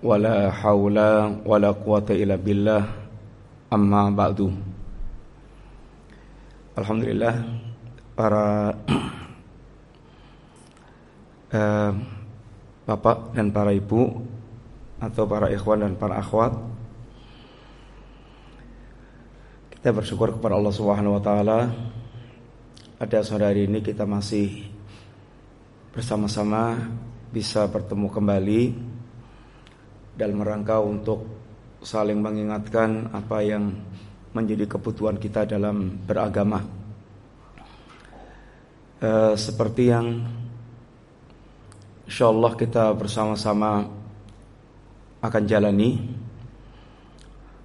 wala haula wala quwata illa billah. Amma ba'du. Alhamdulillah para uh, bapak dan para ibu atau para ikhwan dan para akhwat. Kita bersyukur kepada Allah Subhanahu wa taala. Ada sore hari ini kita masih bersama-sama bisa bertemu kembali dalam rangka untuk saling mengingatkan apa yang menjadi kebutuhan kita dalam beragama. E, seperti yang insya Allah kita bersama-sama akan jalani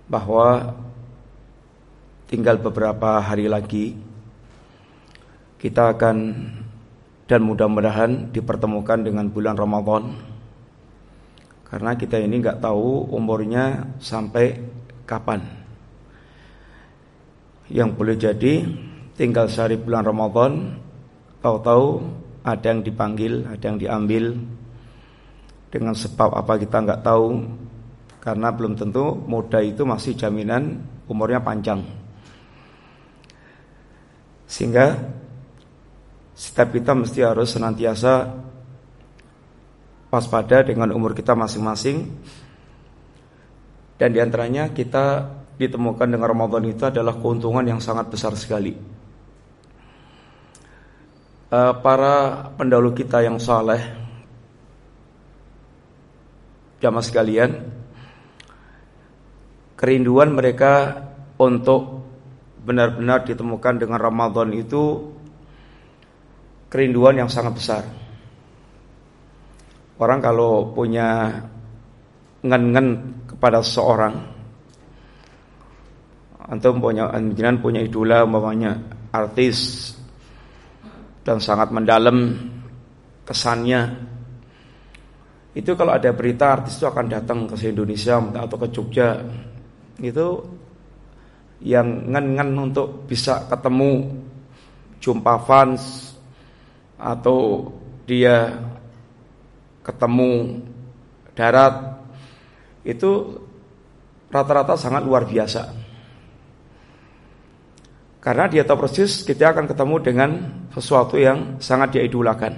bahwa tinggal beberapa hari lagi kita akan dan mudah-mudahan dipertemukan dengan bulan Ramadan karena kita ini nggak tahu umurnya sampai kapan. Yang boleh jadi tinggal sehari bulan Ramadan, tahu-tahu ada yang dipanggil, ada yang diambil dengan sebab apa kita nggak tahu karena belum tentu muda itu masih jaminan umurnya panjang. Sehingga setiap kita mesti harus senantiasa waspada dengan umur kita masing-masing dan di antaranya kita ditemukan dengan Ramadan itu adalah keuntungan yang sangat besar sekali. Uh, para pendahulu kita yang saleh, jamaah sekalian, kerinduan mereka untuk benar-benar ditemukan dengan Ramadan itu kerinduan yang sangat besar. Orang kalau punya ngen-ngen kepada seseorang atau punya jangan punya idola umpamanya artis dan sangat mendalam kesannya itu kalau ada berita artis itu akan datang ke Indonesia atau ke Jogja. Itu yang ngen-ngen untuk bisa ketemu jumpa fans atau dia ketemu darat itu rata-rata sangat luar biasa. Karena dia tahu persis kita akan ketemu dengan sesuatu yang sangat dia idolakan.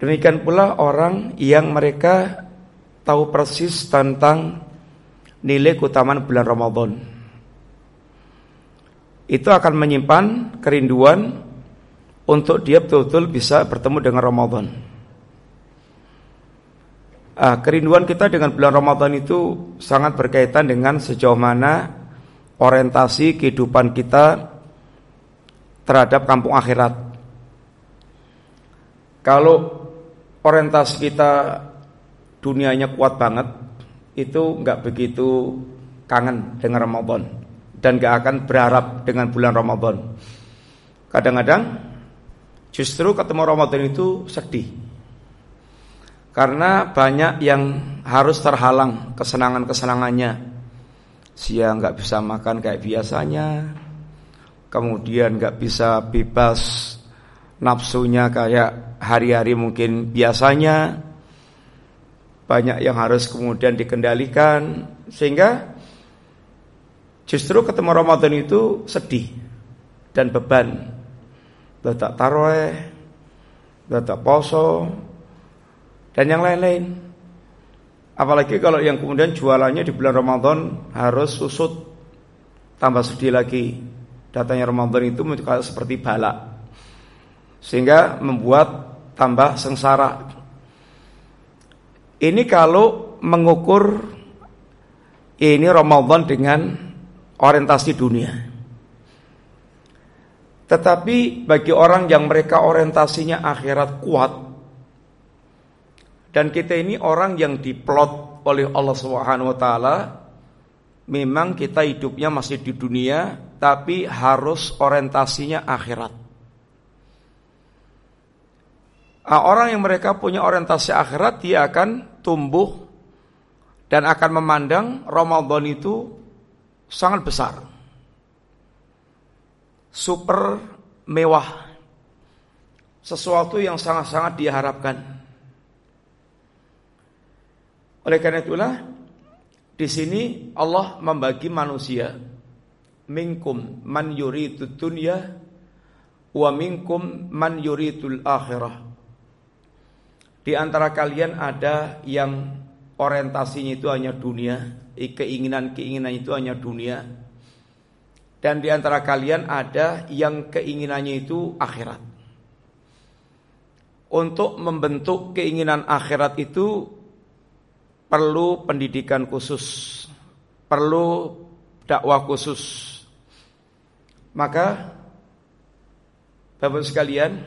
Demikian pula orang yang mereka tahu persis tentang nilai keutamaan bulan Ramadan. Itu akan menyimpan kerinduan untuk dia betul-betul bisa bertemu dengan Ramadan. Ah, kerinduan kita dengan bulan Ramadan itu sangat berkaitan dengan sejauh mana orientasi kehidupan kita terhadap kampung akhirat. Kalau orientasi kita dunianya kuat banget, itu nggak begitu kangen dengan Ramadan dan nggak akan berharap dengan bulan Ramadan. Kadang-kadang Justru ketemu Ramadan itu sedih. Karena banyak yang harus terhalang kesenangan-kesenangannya. Siang nggak bisa makan kayak biasanya. Kemudian nggak bisa bebas nafsunya kayak hari-hari mungkin biasanya. Banyak yang harus kemudian dikendalikan sehingga justru ketemu Ramadan itu sedih dan beban letak taroeh, letak poso, dan yang lain-lain. Apalagi kalau yang kemudian jualannya di bulan Ramadan harus susut, tambah sedih lagi. Datanya Ramadan itu seperti balak, sehingga membuat tambah sengsara. Ini kalau mengukur ini Ramadan dengan orientasi dunia. Tetapi bagi orang yang mereka orientasinya akhirat kuat dan kita ini orang yang diplot oleh Allah Subhanahu wa taala memang kita hidupnya masih di dunia tapi harus orientasinya akhirat. Nah, orang yang mereka punya orientasi akhirat dia akan tumbuh dan akan memandang Ramadan itu sangat besar super mewah. Sesuatu yang sangat-sangat diharapkan. Oleh karena itulah di sini Allah membagi manusia minkum man yuridu dunya wa minkum man yuridul akhirah. Di antara kalian ada yang orientasinya itu hanya dunia, keinginan-keinginan itu hanya dunia. Dan di antara kalian ada yang keinginannya itu akhirat. Untuk membentuk keinginan akhirat itu perlu pendidikan khusus, perlu dakwah khusus. Maka Bapak sekalian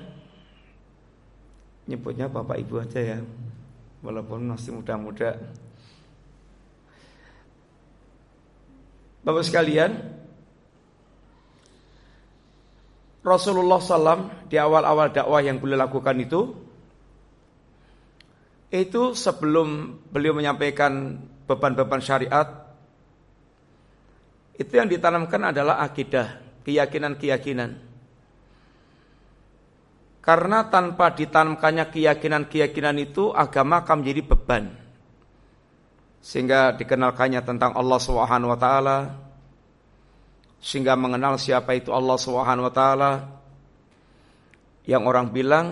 nyebutnya Bapak Ibu aja ya. Walaupun masih muda-muda. Bapak sekalian, Rasulullah SAW di awal-awal dakwah yang beliau lakukan itu itu sebelum beliau menyampaikan beban-beban syariat itu yang ditanamkan adalah akidah, keyakinan-keyakinan. Karena tanpa ditanamkannya keyakinan-keyakinan itu agama akan menjadi beban. Sehingga dikenalkannya tentang Allah Subhanahu wa taala, sehingga mengenal siapa itu Allah Subhanahu wa taala. Yang orang bilang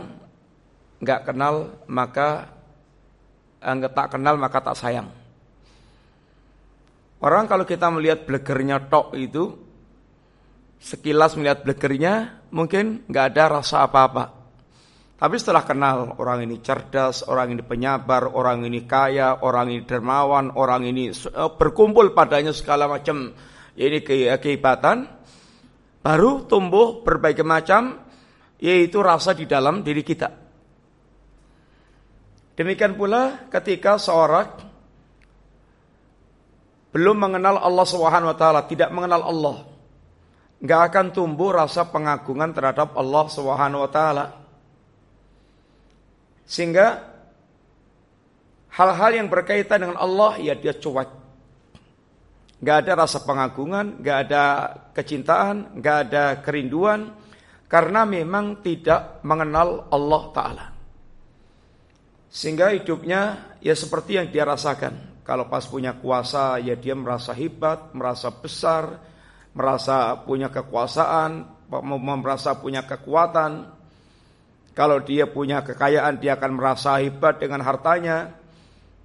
nggak kenal maka enggak tak kenal maka tak sayang. Orang kalau kita melihat blegernya tok itu sekilas melihat blegernya mungkin nggak ada rasa apa-apa. Tapi setelah kenal orang ini cerdas, orang ini penyabar, orang ini kaya, orang ini dermawan, orang ini eh, berkumpul padanya segala macam ini kehebatan baru tumbuh berbagai macam yaitu rasa di dalam diri kita. Demikian pula ketika seorang belum mengenal Allah Subhanahu wa taala, tidak mengenal Allah, nggak akan tumbuh rasa pengagungan terhadap Allah Subhanahu wa taala. Sehingga hal-hal yang berkaitan dengan Allah ya dia cuek. Gak ada rasa pengagungan, gak ada kecintaan, gak ada kerinduan, karena memang tidak mengenal Allah Ta'ala. Sehingga hidupnya ya seperti yang dia rasakan. Kalau pas punya kuasa ya dia merasa hebat, merasa besar, merasa punya kekuasaan, merasa punya kekuatan. Kalau dia punya kekayaan dia akan merasa hebat dengan hartanya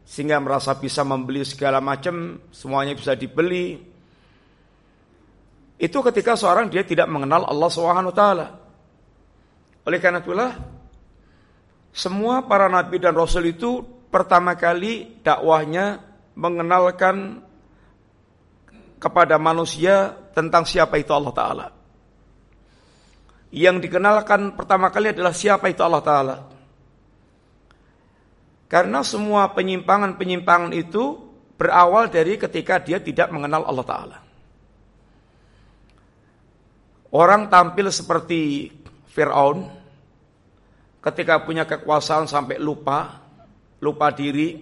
sehingga merasa bisa membeli segala macam, semuanya bisa dibeli. Itu ketika seorang dia tidak mengenal Allah Subhanahu wa taala. Oleh karena itulah semua para nabi dan rasul itu pertama kali dakwahnya mengenalkan kepada manusia tentang siapa itu Allah taala. Yang dikenalkan pertama kali adalah siapa itu Allah taala. Karena semua penyimpangan-penyimpangan itu berawal dari ketika dia tidak mengenal Allah Ta'ala. Orang tampil seperti Fir'aun ketika punya kekuasaan sampai lupa, lupa diri,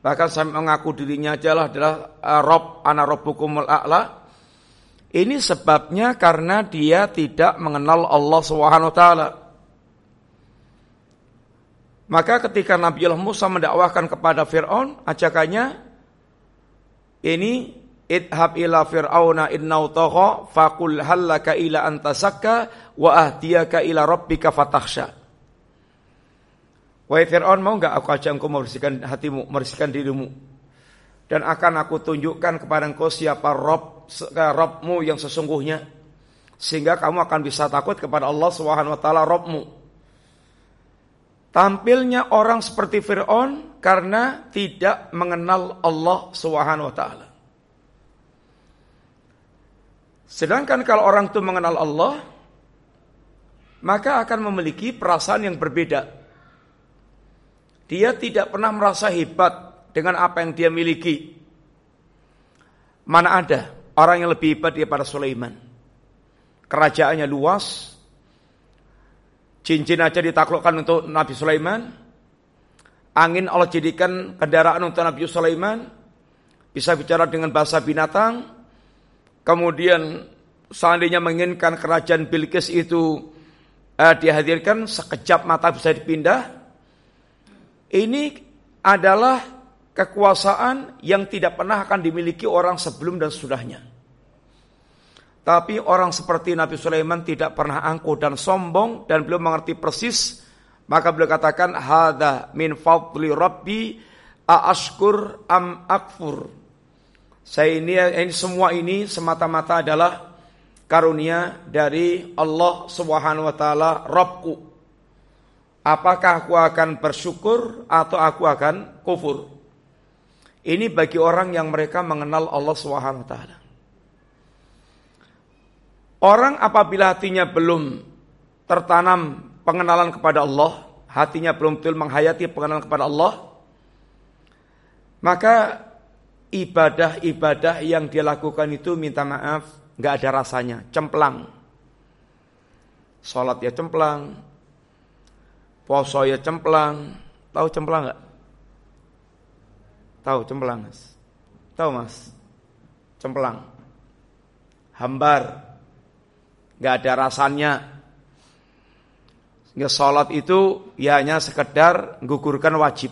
bahkan sampai mengaku dirinya adalah adalah uh, Rob, ana Rabbukumul A'la. Ini sebabnya karena dia tidak mengenal Allah Subhanahu wa taala. Maka ketika Nabi Allah Musa mendakwahkan kepada Fir'aun, ajakannya ini idhab ila fir'auna innau tagha faqul hallaka ila antasakka wa ahdiyaka ila rabbika fatakhsha. Wahai Fir'aun mau enggak aku ajak engkau membersihkan hatimu, membersihkan dirimu dan akan aku tunjukkan kepada engkau siapa Rob, Robmu yang sesungguhnya sehingga kamu akan bisa takut kepada Allah Subhanahu wa taala Robmu. Tampilnya orang seperti Fir'aun karena tidak mengenal Allah Subhanahu wa taala. Sedangkan kalau orang itu mengenal Allah, maka akan memiliki perasaan yang berbeda. Dia tidak pernah merasa hebat dengan apa yang dia miliki. Mana ada orang yang lebih hebat daripada Sulaiman. Kerajaannya luas, Cincin aja ditaklukkan untuk Nabi Sulaiman. Angin Allah jadikan kendaraan untuk Nabi Sulaiman. Bisa bicara dengan bahasa binatang. Kemudian seandainya menginginkan kerajaan Bilqis itu eh, dihadirkan sekejap mata bisa dipindah. Ini adalah kekuasaan yang tidak pernah akan dimiliki orang sebelum dan sudahnya. Tapi orang seperti Nabi Sulaiman tidak pernah angkuh dan sombong dan belum mengerti persis. Maka beliau katakan, Hada min fadli rabbi aashkur am akfur. Saya ini, ini semua ini semata-mata adalah karunia dari Allah Subhanahu wa taala Rabbku. Apakah aku akan bersyukur atau aku akan kufur? Ini bagi orang yang mereka mengenal Allah Subhanahu wa taala. Orang apabila hatinya belum tertanam pengenalan kepada Allah, hatinya belum betul menghayati pengenalan kepada Allah, maka ibadah-ibadah yang dia lakukan itu minta maaf, nggak ada rasanya, cemplang. Sholat ya cemplang, poso ya cemplang, tahu cemplang nggak? Tahu cemplang mas? Tahu mas? Cemplang, hambar, nggak ada rasanya. Sehingga sholat itu ya hanya sekedar gugurkan wajib.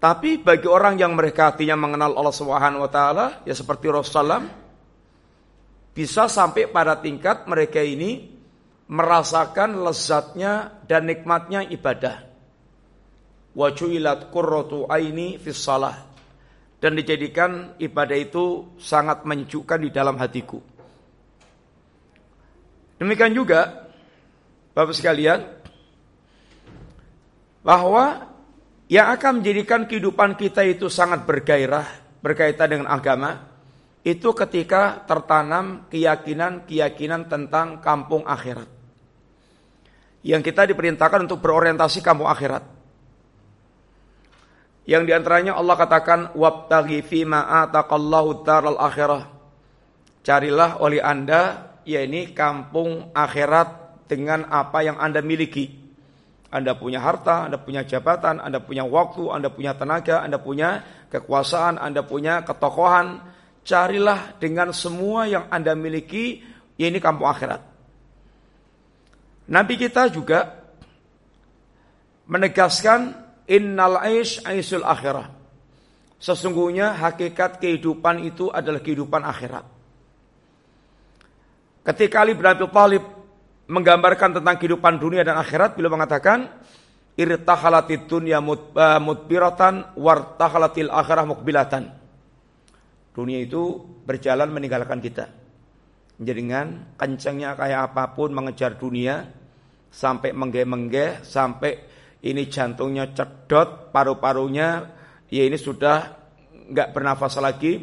Tapi bagi orang yang mereka hatinya mengenal Allah Subhanahu wa taala ya seperti Rasulullah bisa sampai pada tingkat mereka ini merasakan lezatnya dan nikmatnya ibadah. Wajuilat qurratu aini fis salah dan dijadikan ibadah itu sangat menyejukkan di dalam hatiku. Demikian juga Bapak sekalian bahwa yang akan menjadikan kehidupan kita itu sangat bergairah berkaitan dengan agama itu ketika tertanam keyakinan-keyakinan tentang kampung akhirat. Yang kita diperintahkan untuk berorientasi kampung akhirat. Yang di antaranya Allah katakan wabtaghi fima ataqallahu daral akhirah. Carilah oleh Anda yakni kampung akhirat dengan apa yang Anda miliki. Anda punya harta, Anda punya jabatan, Anda punya waktu, Anda punya tenaga, Anda punya kekuasaan, Anda punya ketokohan. Carilah dengan semua yang Anda miliki, ini kampung akhirat. Nabi kita juga menegaskan Innal aish aisul akhirah. Sesungguhnya hakikat kehidupan itu adalah kehidupan akhirat. Ketika Ali bin Abi menggambarkan tentang kehidupan dunia dan akhirat, beliau mengatakan, irtahalatid dunya eh, mudbiratan wartahalatil akhirah mukbilatan. Dunia itu berjalan meninggalkan kita. Dengan kencangnya kayak apa pun mengejar dunia, sampai menggeh-menggeh, sampai ini jantungnya cedot, paru-parunya ya ini sudah nggak bernafas lagi,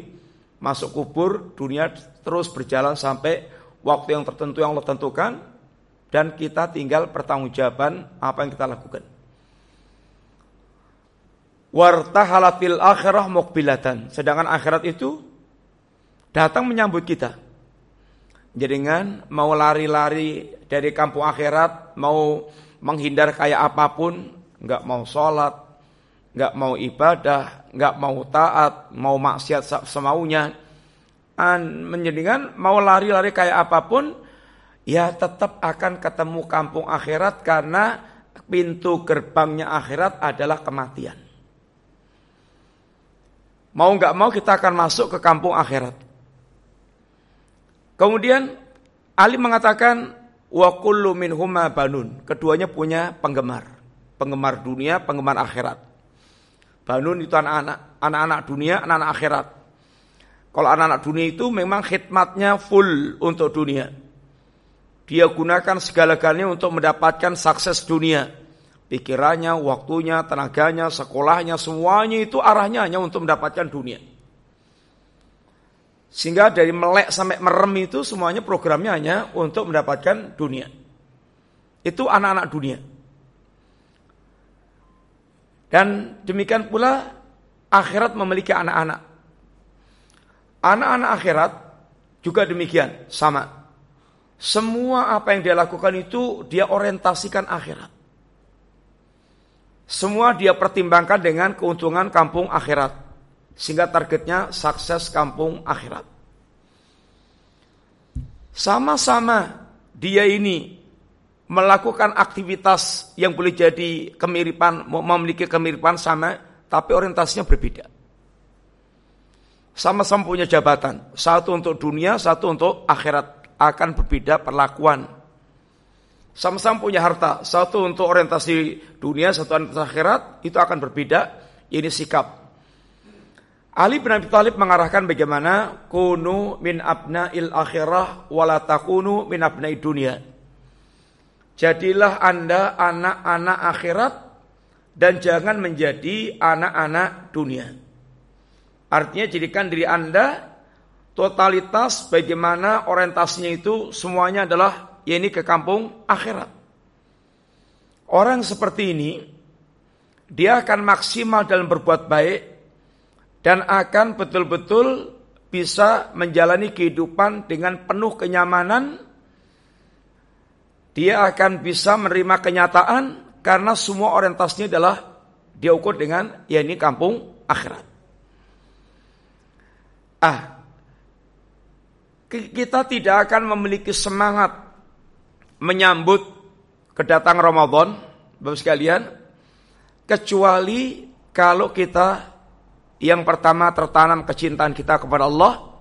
masuk kubur, dunia terus berjalan sampai waktu yang tertentu yang Allah tentukan dan kita tinggal pertanggungjawaban apa yang kita lakukan. Wartahalatil akhirah mukbilatan. Sedangkan akhirat itu datang menyambut kita. Jadikan mau lari-lari dari kampung akhirat, mau menghindar kayak apa pun, nggak mau sholat, nggak mau ibadah, nggak mau taat, mau maksiat semaunya, an menjadikan mau lari-lari kayak apa pun, ya tetap akan ketemu kampung akhirat karena pintu gerbangnya akhirat adalah kematian. Mau nggak mau kita akan masuk ke kampung akhirat. Kemudian Ali mengatakan wa kullu minhuma banun. Keduanya punya penggemar. Penggemar dunia, penggemar akhirat. Banun itu anak-anak, anak-anak dunia, anak-anak akhirat. Kalau anak-anak dunia itu memang khidmatnya full untuk dunia. Dia gunakan segala-galanya untuk mendapatkan sukses dunia. Pikirannya, waktunya, tenaganya, sekolahnya, semuanya itu arahnya hanya untuk mendapatkan dunia. Sehingga dari melek sampai merem itu semuanya programnya hanya untuk mendapatkan dunia. Itu anak-anak dunia. Dan demikian pula akhirat memiliki anak-anak. Anak-anak akhirat juga demikian, sama. Semua apa yang dia lakukan itu dia orientasikan akhirat. Semua dia pertimbangkan dengan keuntungan kampung akhirat. Sehingga targetnya sukses kampung akhirat. Sama-sama dia ini melakukan aktivitas yang boleh jadi kemiripan, memiliki kemiripan sama, tapi orientasinya berbeda. Sama-sama punya jabatan, satu untuk dunia, satu untuk akhirat, akan berbeda perlakuan. Sama-sama punya harta, satu untuk orientasi dunia, satu orientasi akhirat, itu akan berbeda, ini sikap. Ali bin Abi Thalib mengarahkan bagaimana kunu min abna'il akhirah wala takunu min abna'i dunia. Jadilah Anda anak-anak akhirat dan jangan menjadi anak-anak dunia. Artinya jadikan diri Anda totalitas bagaimana orientasinya itu semuanya adalah ya ini ke kampung akhirat. Orang seperti ini dia akan maksimal dalam berbuat baik dan akan betul-betul bisa menjalani kehidupan dengan penuh kenyamanan dia akan bisa menerima kenyataan karena semua orientasinya adalah dia ukur dengan ya ini kampung akhirat. Ah, kita tidak akan memiliki semangat menyambut kedatangan Ramadan, Bapak sekalian, kecuali kalau kita yang pertama tertanam kecintaan kita kepada Allah,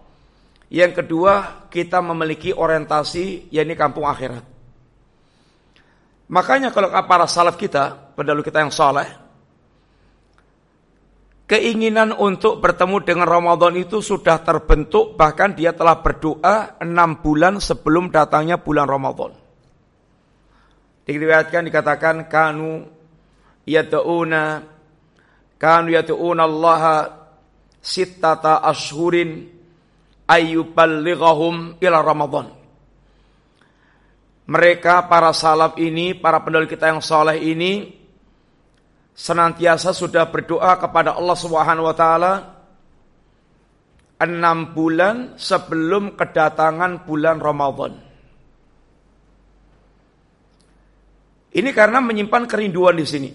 yang kedua kita memiliki orientasi yakni kampung akhirat. Makanya kalau para salaf kita, pendahulu kita yang soleh, keinginan untuk bertemu dengan Ramadan itu sudah terbentuk, bahkan dia telah berdoa enam bulan sebelum datangnya bulan Ramadan. Diriwayatkan dikatakan kanu yad'una kanu yad'una Allah sittata ashurin ayyuballighahum ila Ramadan mereka para salaf ini, para pendahulu kita yang soleh ini senantiasa sudah berdoa kepada Allah Subhanahu wa taala enam bulan sebelum kedatangan bulan Ramadan. Ini karena menyimpan kerinduan di sini.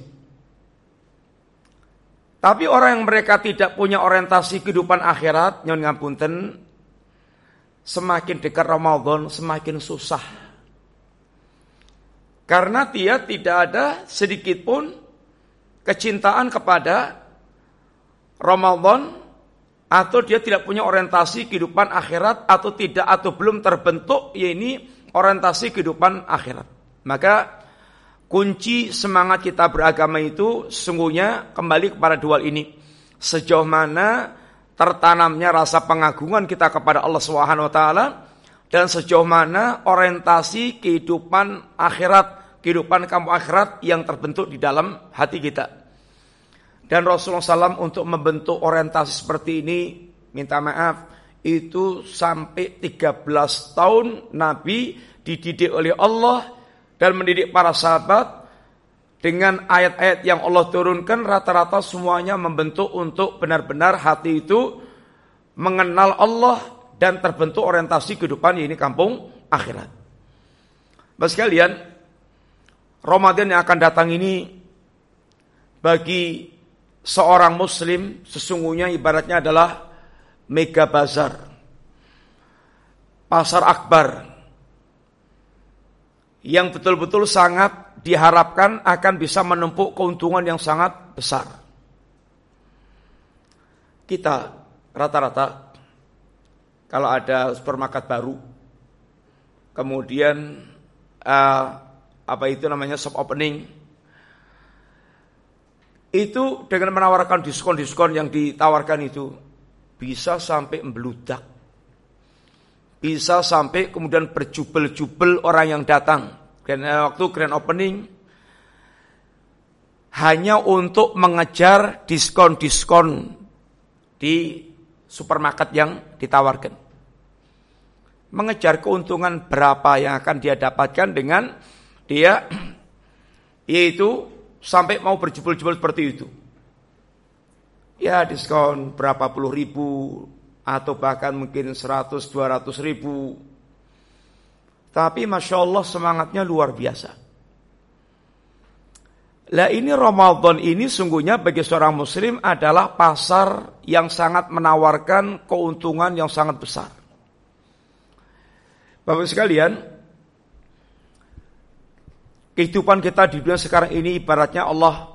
Tapi orang yang mereka tidak punya orientasi kehidupan akhirat, nyon ngapunten, semakin dekat Ramadan semakin susah karena dia tidak ada sedikit pun kecintaan kepada Ramadan atau dia tidak punya orientasi kehidupan akhirat atau tidak atau belum terbentuk ya ini orientasi kehidupan akhirat. Maka kunci semangat kita beragama itu sungguhnya kembali kepada dua ini. Sejauh mana tertanamnya rasa pengagungan kita kepada Allah Subhanahu wa taala dan sejauh mana orientasi kehidupan akhirat kehidupan kamu akhirat yang terbentuk di dalam hati kita. Dan Rasulullah SAW untuk membentuk orientasi seperti ini, minta maaf, itu sampai 13 tahun Nabi dididik oleh Allah dan mendidik para sahabat dengan ayat-ayat yang Allah turunkan rata-rata semuanya membentuk untuk benar-benar hati itu mengenal Allah dan terbentuk orientasi kehidupan ini kampung akhirat. Bapak sekalian, Ramadan yang akan datang ini bagi seorang muslim sesungguhnya ibaratnya adalah mega bazar. Pasar akbar yang betul-betul sangat diharapkan akan bisa menumpuk keuntungan yang sangat besar. Kita rata-rata kalau ada supermarket baru, kemudian uh, apa itu namanya shop opening itu dengan menawarkan diskon-diskon yang ditawarkan itu bisa sampai membeludak bisa sampai kemudian berjubel-jubel orang yang datang karena waktu grand opening hanya untuk mengejar diskon-diskon di supermarket yang ditawarkan mengejar keuntungan berapa yang akan dia dapatkan dengan dia yaitu sampai mau berjubel-jubel seperti itu. Ya diskon berapa puluh ribu atau bahkan mungkin 100 200 ribu. Tapi Masya Allah semangatnya luar biasa. Lah ini Ramadan ini sungguhnya bagi seorang muslim adalah pasar yang sangat menawarkan keuntungan yang sangat besar. Bapak sekalian, kehidupan kita di dunia sekarang ini ibaratnya Allah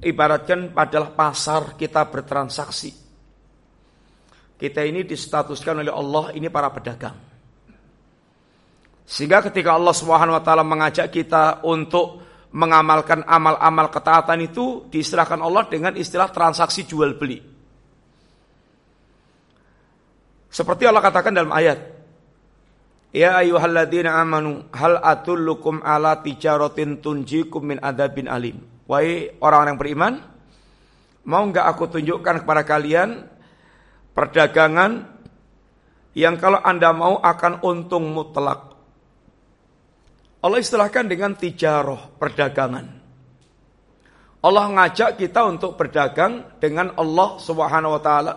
ibaratkan adalah pasar kita bertransaksi. Kita ini distatuskan oleh Allah ini para pedagang. Sehingga ketika Allah Subhanahu wa taala mengajak kita untuk mengamalkan amal-amal ketaatan itu diistilahkan Allah dengan istilah transaksi jual beli. Seperti Allah katakan dalam ayat, Ya ayyuhalladzina amanu hal atullukum ala tijaratin tunjikum min adabin alim. Wahai orang-orang beriman, mau enggak aku tunjukkan kepada kalian perdagangan yang kalau Anda mau akan untung mutlak. Allah istilahkan dengan tijaroh, perdagangan. Allah ngajak kita untuk berdagang dengan Allah Subhanahu wa taala.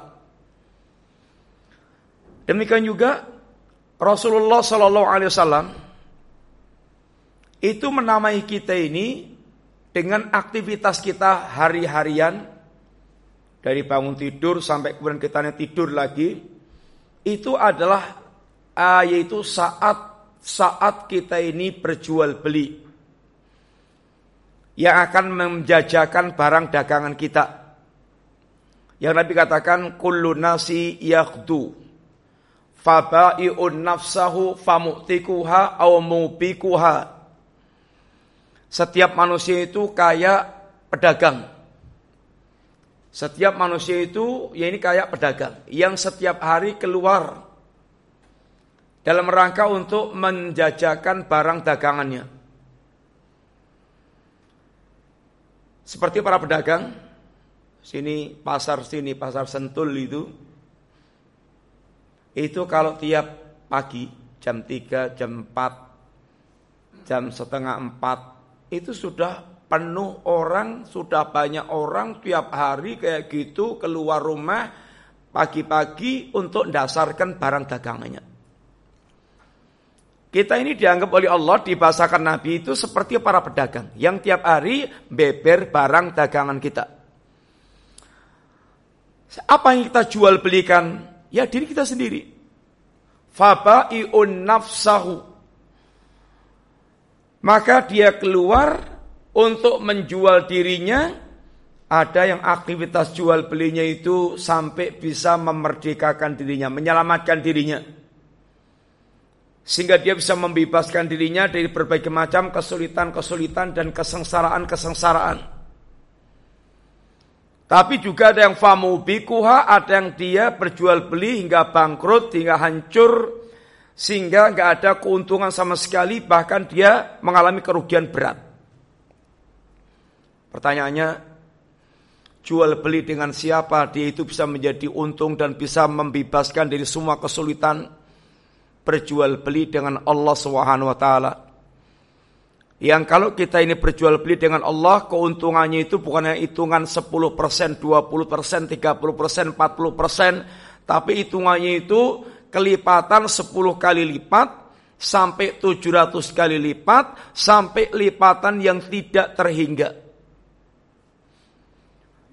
Demikian juga Rasulullah Shallallahu Alaihi Wasallam itu menamai kita ini dengan aktivitas kita hari-harian dari bangun tidur sampai kemudian kita tidur lagi itu adalah uh, yaitu saat saat kita ini berjual beli yang akan menjajakan barang dagangan kita. Yang Nabi katakan kullu nasi yakhdu fabai'un nafsahu famutikuha aw mubikuha. Setiap manusia itu kayak pedagang. Setiap manusia itu ya ini kayak pedagang yang setiap hari keluar dalam rangka untuk menjajakan barang dagangannya. Seperti para pedagang, sini pasar sini pasar Sentul itu itu kalau tiap pagi jam 3, jam 4, jam setengah 4 itu sudah penuh orang, sudah banyak orang tiap hari kayak gitu keluar rumah pagi-pagi untuk dasarkan barang dagangannya. Kita ini dianggap oleh Allah dibahasakan Nabi itu seperti para pedagang yang tiap hari beber barang dagangan kita. Apa yang kita jual belikan? Ya diri kita sendiri. Fabai'un nafsahu. Maka dia keluar untuk menjual dirinya. Ada yang aktivitas jual belinya itu sampai bisa memerdekakan dirinya, menyelamatkan dirinya. Sehingga dia bisa membebaskan dirinya dari berbagai macam kesulitan-kesulitan dan kesengsaraan-kesengsaraan. Tapi juga ada yang famu bikuha, ada yang dia berjual beli hingga bangkrut, hingga hancur, sehingga nggak ada keuntungan sama sekali, bahkan dia mengalami kerugian berat. Pertanyaannya, jual beli dengan siapa dia itu bisa menjadi untung dan bisa membebaskan dari semua kesulitan berjual beli dengan Allah Subhanahu wa taala. Yang kalau kita ini berjual beli dengan Allah, keuntungannya itu bukan hanya hitungan 10%, 20%, 30%, 40%, tapi hitungannya itu kelipatan 10 kali lipat, sampai 700 kali lipat, sampai lipatan yang tidak terhingga.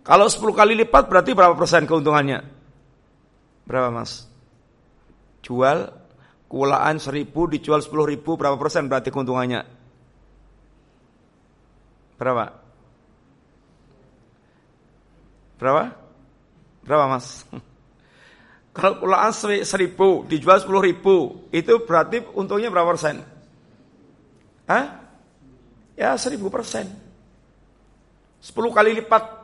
Kalau 10 kali lipat berarti berapa persen keuntungannya? Berapa mas? Jual, kulaan 1000 dijual 10 ribu, berapa persen berarti keuntungannya? Berapa? Berapa? Berapa mas? Kalau pulaan seribu dijual sepuluh ribu itu berarti untungnya berapa persen? Hah? Ya seribu persen. Sepuluh kali lipat.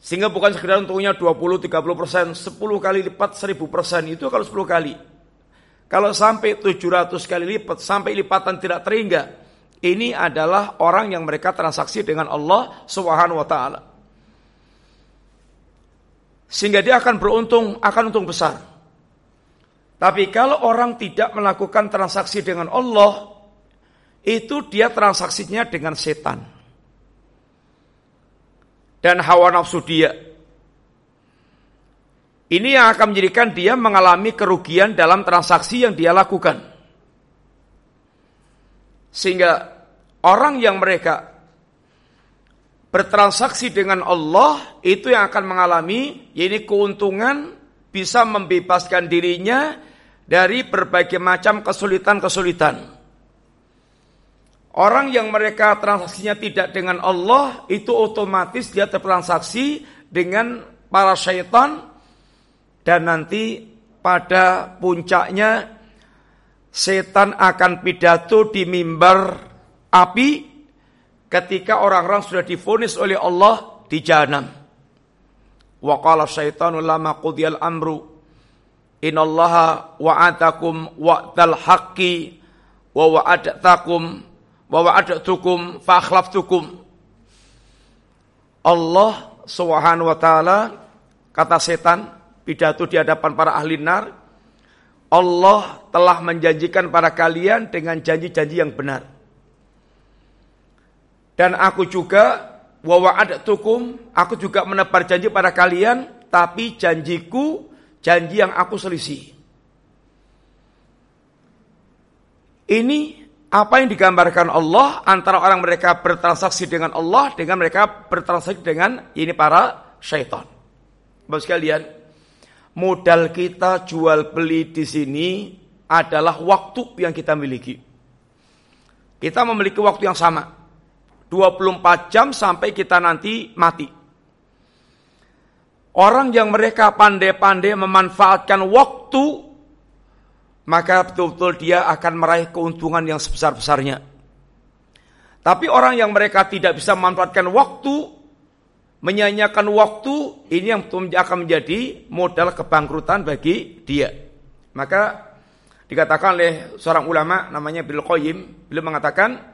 Sehingga bukan sekedar untungnya 20-30 persen, 10 kali lipat 1000 persen itu kalau 10 kali. Kalau sampai 700 kali lipat, sampai lipatan tidak terhingga, ini adalah orang yang mereka transaksi dengan Allah Subhanahu wa taala. Sehingga dia akan beruntung, akan untung besar. Tapi kalau orang tidak melakukan transaksi dengan Allah, itu dia transaksinya dengan setan. Dan hawa nafsu dia. Ini yang akan menjadikan dia mengalami kerugian dalam transaksi yang dia lakukan. Sehingga orang yang mereka bertransaksi dengan Allah itu yang akan mengalami ini keuntungan bisa membebaskan dirinya dari berbagai macam kesulitan-kesulitan. Orang yang mereka transaksinya tidak dengan Allah itu otomatis dia tertransaksi dengan para syaitan dan nanti pada puncaknya setan akan pidato di mimbar api ketika orang-orang sudah difonis oleh Allah di jahanam. Wa qala syaitanu lama qudiyal amru innallaha wa'atakum wa'tal haqqi wa wa'adtakum wa wa'adtukum fa akhlaftukum. Allah Subhanahu wa taala kata setan pidato di hadapan para ahli nar Allah telah menjanjikan pada kalian dengan janji-janji yang benar. Dan aku juga wa wa'adtukum aku juga menebar janji pada kalian tapi janjiku janji yang aku selisih. Ini apa yang digambarkan Allah antara orang mereka bertransaksi dengan Allah dengan mereka bertransaksi dengan ini para syaitan. Bapak sekalian, modal kita jual beli di sini adalah waktu yang kita miliki. Kita memiliki waktu yang sama. 24 jam sampai kita nanti mati. Orang yang mereka pandai-pandai memanfaatkan waktu maka betul-betul dia akan meraih keuntungan yang sebesar-besarnya. Tapi orang yang mereka tidak bisa memanfaatkan waktu, menyanyikan waktu, ini yang akan menjadi modal kebangkrutan bagi dia. Maka dikatakan oleh seorang ulama namanya Bil Qayyim, beliau mengatakan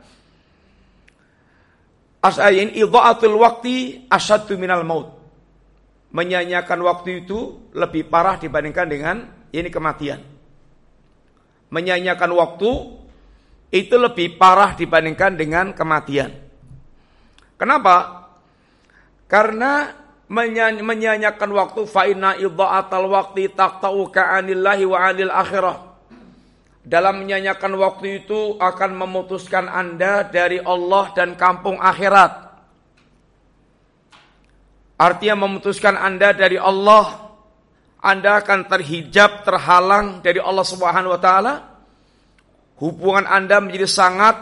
As'ayin idha'atul wakti asyaddu minal maut. Menyanyikan waktu itu lebih parah dibandingkan dengan ini kematian menyanyikan waktu itu lebih parah dibandingkan dengan kematian. Kenapa? Karena menyanyikan waktu fa'inna idda'atal waktu taqta'u ka'anillahi wa anil akhirah. Dalam menyanyikan waktu itu akan memutuskan Anda dari Allah dan kampung akhirat. Artinya memutuskan Anda dari Allah anda akan terhijab, terhalang dari Allah Subhanahu wa taala. Hubungan Anda menjadi sangat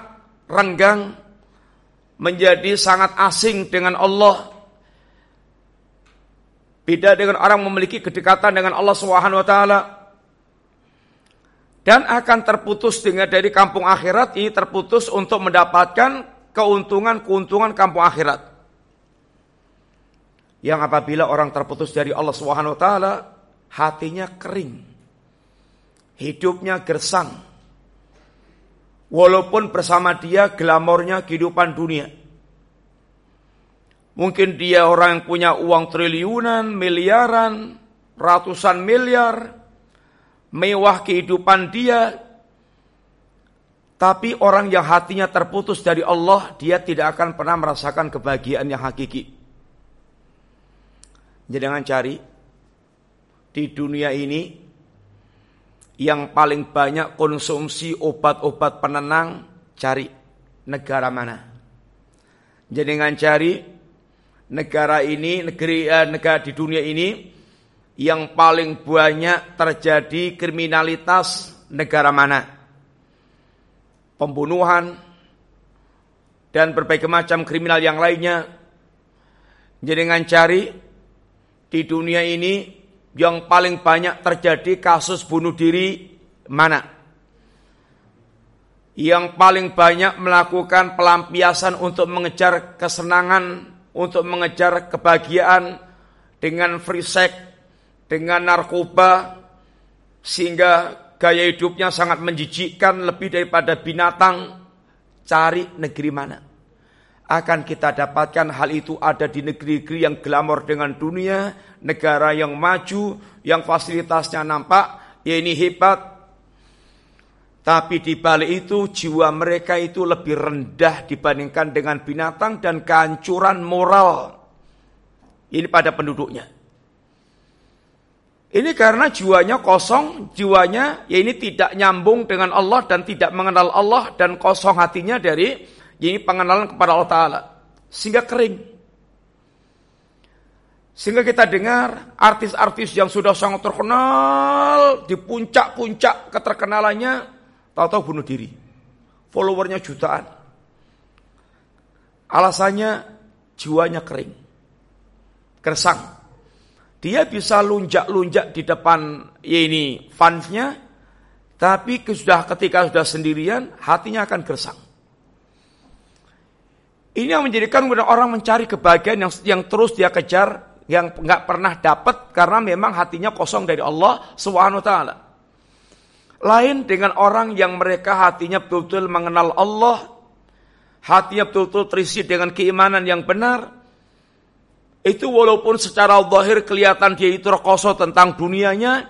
renggang, menjadi sangat asing dengan Allah. Beda dengan orang memiliki kedekatan dengan Allah Subhanahu wa taala. Dan akan terputus dengan dari kampung akhirat ini terputus untuk mendapatkan keuntungan-keuntungan kampung akhirat. Yang apabila orang terputus dari Allah Subhanahu wa taala, hatinya kering, hidupnya gersang. Walaupun bersama dia glamornya kehidupan dunia. Mungkin dia orang yang punya uang triliunan, miliaran, ratusan miliar, mewah kehidupan dia. Tapi orang yang hatinya terputus dari Allah, dia tidak akan pernah merasakan kebahagiaan yang hakiki. Jangan cari di dunia ini yang paling banyak konsumsi obat-obat penenang cari negara mana. Jadi dengan cari negara ini, negeri eh, negara di dunia ini yang paling banyak terjadi kriminalitas negara mana? Pembunuhan dan berbagai macam kriminal yang lainnya. Jadi dengan cari di dunia ini yang paling banyak terjadi kasus bunuh diri mana? Yang paling banyak melakukan pelampiasan untuk mengejar kesenangan, untuk mengejar kebahagiaan dengan free sex, dengan narkoba, sehingga gaya hidupnya sangat menjijikkan lebih daripada binatang. Cari negeri mana? Akan kita dapatkan hal itu ada di negeri-negeri yang glamor dengan dunia, negara yang maju, yang fasilitasnya nampak, ya ini hebat. Tapi di balik itu jiwa mereka itu lebih rendah dibandingkan dengan binatang dan kehancuran moral. Ini pada penduduknya. Ini karena jiwanya kosong, jiwanya ya ini tidak nyambung dengan Allah dan tidak mengenal Allah dan kosong hatinya dari ini pengenalan kepada Allah Ta'ala. Sehingga kering. Sehingga kita dengar artis-artis yang sudah sangat terkenal di puncak-puncak keterkenalannya tahu-tahu bunuh diri. Followernya jutaan. Alasannya jiwanya kering. Kersang. Dia bisa lunjak-lunjak di depan ya ini fansnya, tapi sudah ketika sudah sendirian, hatinya akan gersang. Ini yang menjadikan orang mencari kebahagiaan yang, yang terus dia kejar, yang nggak pernah dapat karena memang hatinya kosong dari Allah Subhanahu wa taala. Lain dengan orang yang mereka hatinya betul-betul mengenal Allah, hatinya betul-betul terisi dengan keimanan yang benar, itu walaupun secara zahir kelihatan dia itu rekoso tentang dunianya,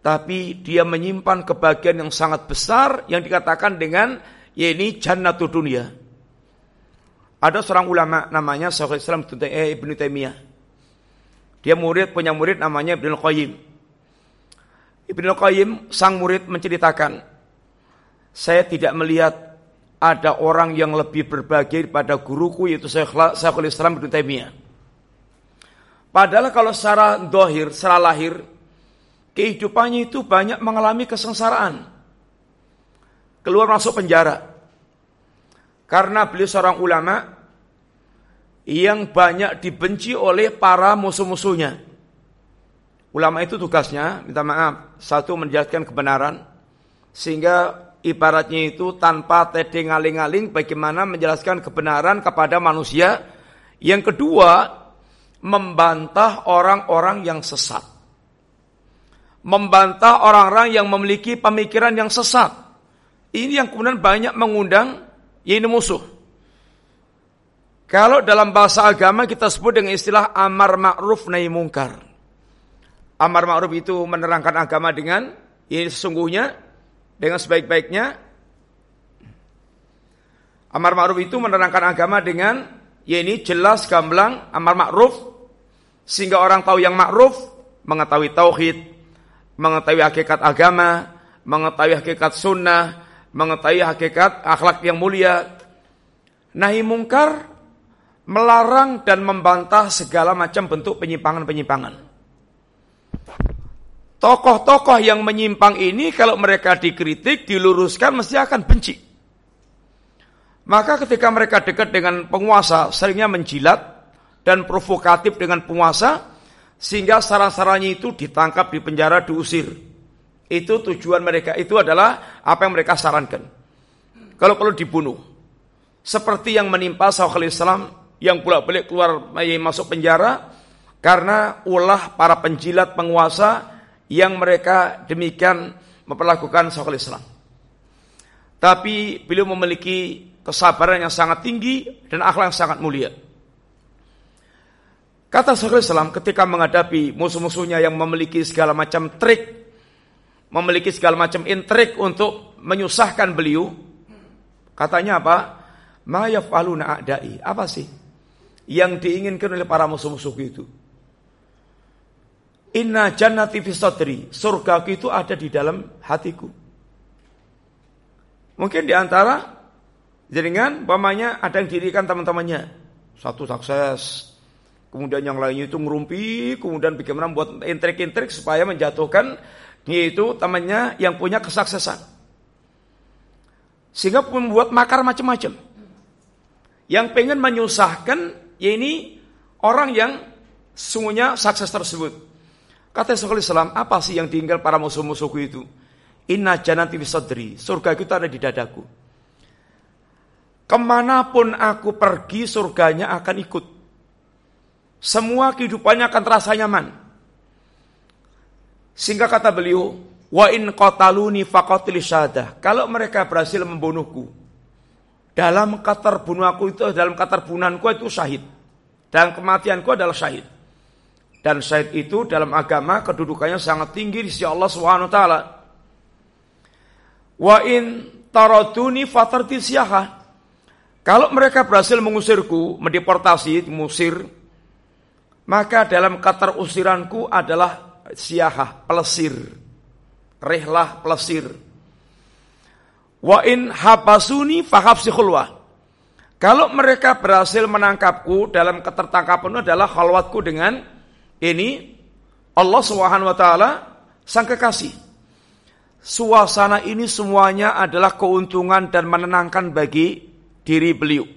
tapi dia menyimpan kebahagiaan yang sangat besar yang dikatakan dengan ya ini jannatu dunia. Ada seorang ulama namanya Syekhul Islam eh, Ibnu Taimiyah. Dia murid punya murid namanya Ibnu Qayyim. Ibnu Qayyim sang murid menceritakan, saya tidak melihat ada orang yang lebih berbahagia pada guruku yaitu Syekhul Islam Ibnu Taimiyah. Padahal kalau secara dohir, secara lahir, kehidupannya itu banyak mengalami kesengsaraan. Keluar masuk penjara. Karena beliau seorang ulama yang banyak dibenci oleh para musuh-musuhnya. Ulama itu tugasnya, minta maaf, satu menjelaskan kebenaran, sehingga ibaratnya itu tanpa tedeng aling-aling bagaimana menjelaskan kebenaran kepada manusia. Yang kedua, membantah orang-orang yang sesat. Membantah orang-orang yang memiliki pemikiran yang sesat. Ini yang kemudian banyak mengundang ini musuh. Kalau dalam bahasa agama kita sebut dengan istilah amar ma'ruf nahi mungkar. Amar ma'ruf itu menerangkan agama dengan ini sesungguhnya dengan sebaik-baiknya. Amar ma'ruf itu menerangkan agama dengan ya ini jelas gamblang amar ma'ruf sehingga orang tahu yang ma'ruf, mengetahui tauhid, mengetahui hakikat agama, mengetahui hakikat sunnah, mengetahui hakikat akhlak yang mulia. Nahi mungkar melarang dan membantah segala macam bentuk penyimpangan-penyimpangan. Tokoh-tokoh yang menyimpang ini kalau mereka dikritik, diluruskan mesti akan benci. Maka ketika mereka dekat dengan penguasa, seringnya menjilat, dan provokatif dengan penguasa sehingga saran-sarannya itu ditangkap di penjara diusir. Itu tujuan mereka itu adalah apa yang mereka sarankan. Kalau perlu dibunuh. Seperti yang menimpa Saul Islam yang pula balik keluar masuk penjara karena ulah para penjilat penguasa yang mereka demikian memperlakukan Saul Islam. Tapi beliau memiliki kesabaran yang sangat tinggi dan akhlak yang sangat mulia. Kata Syekhul Islam ketika menghadapi musuh-musuhnya yang memiliki segala macam trik, memiliki segala macam intrik untuk menyusahkan beliau, katanya apa? Ma yaf'aluna a'dai. Apa sih yang diinginkan oleh para musuh-musuh itu? Inna jannati fi sadri. Surga itu ada di dalam hatiku. Mungkin di antara jaringan, pamannya ada yang dirikan teman-temannya. Satu sukses, Kemudian yang lainnya itu ngerumpi, kemudian bagaimana buat intrik-intrik supaya menjatuhkan yaitu temannya yang punya kesuksesan. Sehingga membuat makar macam-macam. Yang pengen menyusahkan ya ini orang yang sungguhnya sukses tersebut. Kata Rasulullah Islam, apa sih yang tinggal para musuh-musuhku itu? Inna janati bisadri, surga itu ada di dadaku. Ke mana pun aku pergi, surganya akan ikut semua kehidupannya akan terasa nyaman. Sehingga kata beliau, wa in qataluni faqatil syahadah. Kalau mereka berhasil membunuhku, dalam bunuh aku itu dalam keterbunuhanku itu syahid. Dan kematianku adalah syahid. Dan syahid itu dalam agama kedudukannya sangat tinggi di sisi Allah Subhanahu wa taala. Wa in taraduni fatarti Kalau mereka berhasil mengusirku, mendeportasi, mengusir, maka dalam kata usiranku adalah siahah, pelesir. Rehlah pelesir. Wa in habasuni fahabsi khulwah. Kalau mereka berhasil menangkapku dalam ketertangkapan adalah khalwatku dengan ini Allah Subhanahu wa taala sang kekasih. Suasana ini semuanya adalah keuntungan dan menenangkan bagi diri beliau.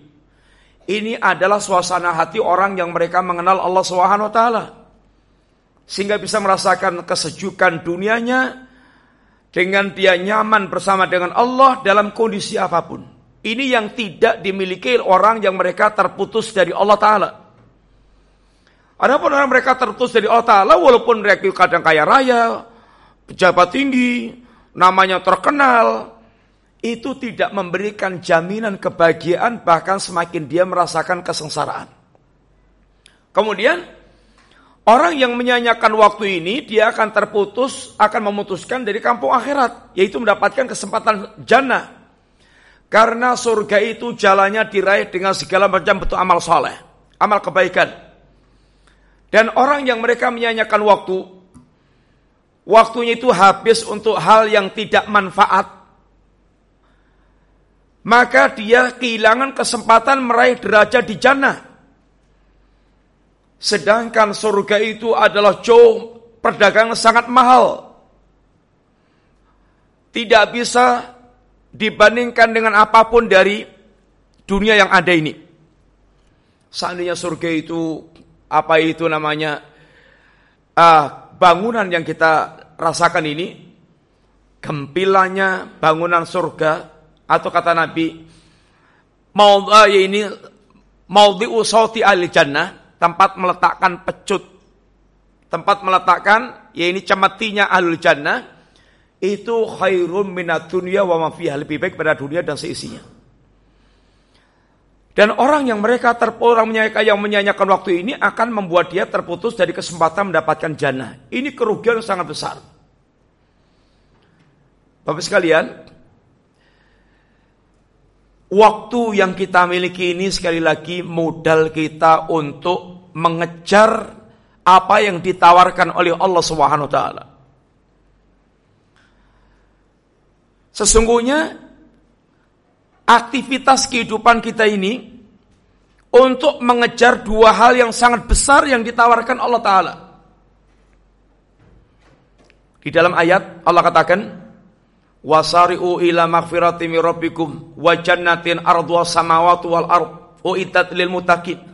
Ini adalah suasana hati orang yang mereka mengenal Allah Subhanahu wa taala. Sehingga bisa merasakan kesejukan dunianya dengan dia nyaman bersama dengan Allah dalam kondisi apa pun. Ini yang tidak dimiliki orang yang mereka terputus dari Allah taala. Adapun orang mereka terputus dari Allah taala walaupun mereka kadang kaya raya, pejabat tinggi, namanya terkenal, itu tidak memberikan jaminan kebahagiaan bahkan semakin dia merasakan kesengsaraan. Kemudian orang yang menyanyikan waktu ini dia akan terputus, akan memutuskan dari kampung akhirat, yaitu mendapatkan kesempatan jannah. Karena surga itu jalannya diraih dengan segala macam bentuk amal soleh, amal kebaikan. Dan orang yang mereka menyanyikan waktu, waktunya itu habis untuk hal yang tidak manfaat, maka dia kehilangan kesempatan meraih derajat di jannah. Sedangkan surga itu adalah jauh perdagangan sangat mahal. Tidak bisa dibandingkan dengan apa pun dari dunia yang ada ini. Seandainya surga itu apa itu namanya ah, bangunan yang kita rasakan ini gempilannya bangunan surga atau kata Nabi mau ini di usauti al jannah tempat meletakkan pecut tempat meletakkan ya ini cemetinya alul jannah itu khairum minat dunia wa ma lebih baik pada dunia dan seisinya. Dan orang yang mereka terpulang menyanyikan yang menyanyikan waktu ini akan membuat dia terputus dari kesempatan mendapatkan jannah. Ini kerugian yang sangat besar. Bapak sekalian, Waktu yang kita miliki ini sekali lagi modal kita untuk mengejar apa yang ditawarkan oleh Allah Subhanahu taala. Sesungguhnya aktivitas kehidupan kita ini untuk mengejar dua hal yang sangat besar yang ditawarkan Allah taala. Di dalam ayat Allah katakan wasari'u ila maghfirati min rabbikum wa jannatin ardhuha samawati wal ard uitat lil muttaqin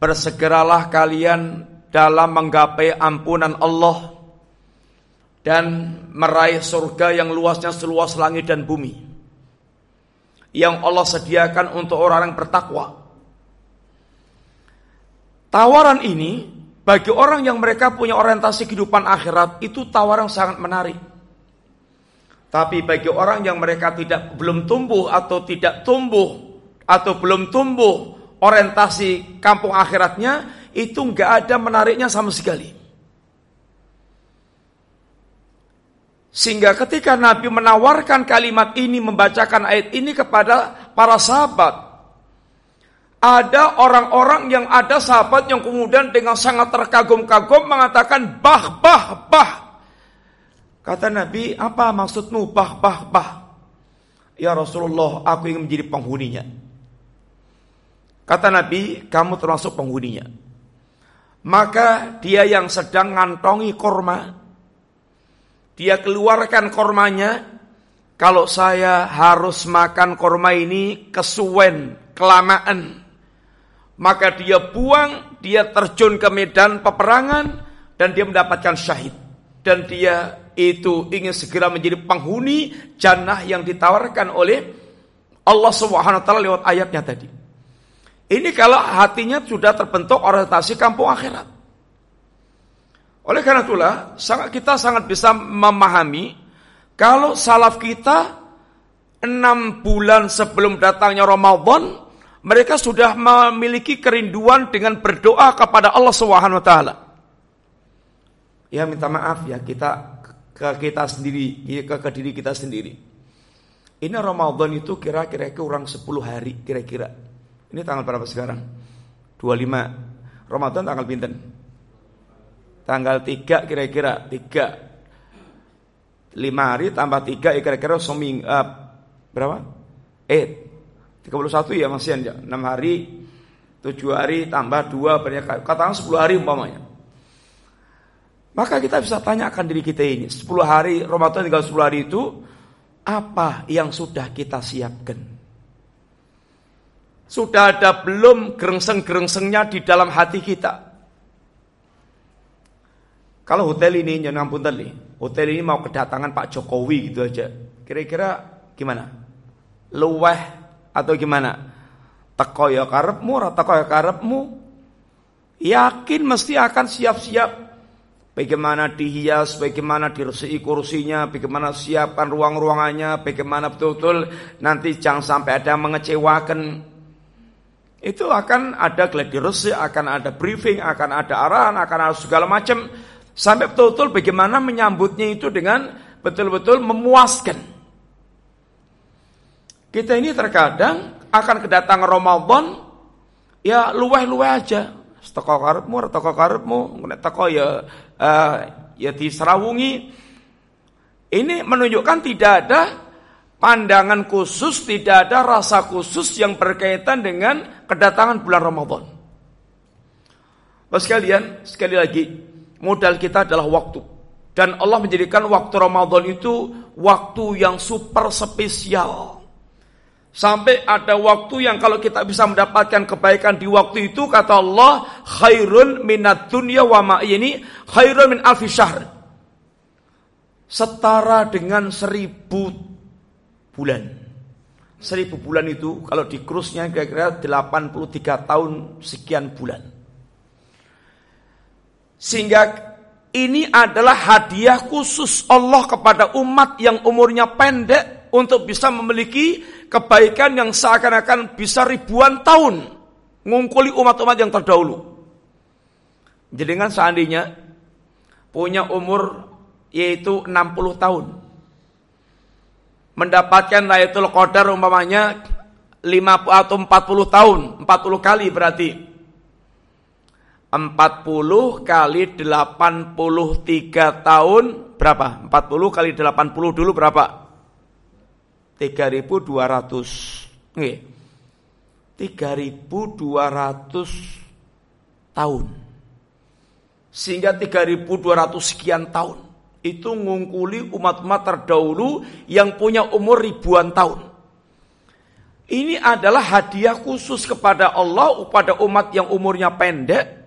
Bersegeralah kalian dalam menggapai ampunan Allah dan meraih surga yang luasnya seluas langit dan bumi yang Allah sediakan untuk orang yang bertakwa. Tawaran ini bagi orang yang mereka punya orientasi kehidupan akhirat itu tawaran sangat menarik. Tapi bagi orang yang mereka tidak belum tumbuh atau tidak tumbuh atau belum tumbuh orientasi kampung akhiratnya itu nggak ada menariknya sama sekali. Sehingga ketika Nabi menawarkan kalimat ini, membacakan ayat ini kepada para sahabat, ada orang-orang yang ada sahabat yang kemudian dengan sangat terkagum-kagum mengatakan bah bah bah Kata Nabi, apa maksudmu bah bah bah? Ya Rasulullah, aku ingin menjadi penghuninya. Kata Nabi, kamu termasuk penghuninya. Maka dia yang sedang ngantongi korma, dia keluarkan kormanya. Kalau saya harus makan korma ini kesuwen, kelamaan. Maka dia buang, dia terjun ke medan peperangan, dan dia mendapatkan syahid. Dan dia itu ingin segera menjadi penghuni jannah yang ditawarkan oleh Allah Subhanahu wa taala lewat ayatnya tadi. Ini kalau hatinya sudah terbentuk orientasi kampung akhirat. Oleh karena itulah, sangat kita sangat bisa memahami kalau salaf kita enam bulan sebelum datangnya Ramadan, mereka sudah memiliki kerinduan dengan berdoa kepada Allah Subhanahu wa taala. Ya minta maaf ya kita ke kita sendiri, ke, ke diri kita sendiri. Ini Ramadan itu kira-kira kurang 10 hari kira-kira. Ini tanggal berapa sekarang? 25. Ramadan tanggal pinten? Tanggal 3 kira-kira 3. 5 hari tambah 3 ya kira-kira seming uh, berapa? Eh 31 ya masih ya. 6 hari 7 hari tambah 2 katakan 10 hari umpamanya. Maka kita bisa tanyakan diri kita ini, 10 hari Ramadan tinggal 10 hari itu apa yang sudah kita siapkan? Sudah ada belum gerengseng-gerengsengnya di dalam hati kita? Kalau hotel ini, jangan ampun tadi, hotel ini mau kedatangan Pak Jokowi gitu aja. Kira-kira gimana? Luweh atau gimana? Teko ya karepmu, teko ya karepmu. Yakin mesti akan siap-siap bagaimana dihias, bagaimana diresi kursinya, bagaimana siapkan ruang-ruangannya, bagaimana betul-betul nanti jangan sampai ada mengecewakan itu akan ada gladiresik, akan ada briefing, akan ada arahan, akan ada segala macam sampai betul-betul bagaimana menyambutnya itu dengan betul-betul memuaskan. Kita ini terkadang akan kedatangan Ramadan ya luweh-luweh aja. Teko karepmu, teko karepmu, teko ya uh, ya diserawungi. Ini menunjukkan tidak ada pandangan khusus, tidak ada rasa khusus yang berkaitan dengan kedatangan bulan Ramadan. Bapak sekalian, sekali lagi, modal kita adalah waktu. Dan Allah menjadikan waktu Ramadan itu waktu yang super spesial. Sampai ada waktu yang kalau kita bisa mendapatkan kebaikan di waktu itu kata Allah khairun minat dunya wa ma ini khairun min alfi syahr. Setara dengan seribu bulan. Seribu bulan itu kalau di krusnya kira-kira 83 tahun sekian bulan. Sehingga ini adalah hadiah khusus Allah kepada umat yang umurnya pendek untuk bisa memiliki kebaikan yang seakan-akan bisa ribuan tahun ngungkuli umat-umat yang terdahulu. Jadi dengan seandainya punya umur yaitu 60 tahun mendapatkan Lailatul Qadar umpamanya 50 atau 40 tahun, 40 kali berarti. 40 kali 83 tahun berapa? 40 kali 80 dulu berapa? 3200. Nggih. 3200 tahun. Sehingga 3200 sekian tahun itu ngungkuli umat-umat terdahulu yang punya umur ribuan tahun. Ini adalah hadiah khusus kepada Allah kepada umat yang umurnya pendek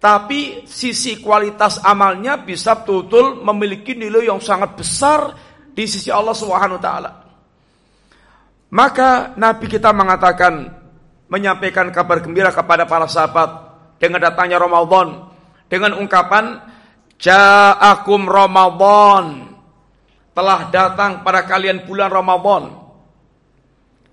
tapi sisi kualitas amalnya bisa betul-betul memiliki nilai yang sangat besar di sisi Allah Subhanahu wa taala. Maka Nabi kita mengatakan menyampaikan kabar gembira kepada para sahabat dengan datangnya Ramadan dengan ungkapan Ja'akum Ramadan. Telah datang pada kalian bulan Ramadan.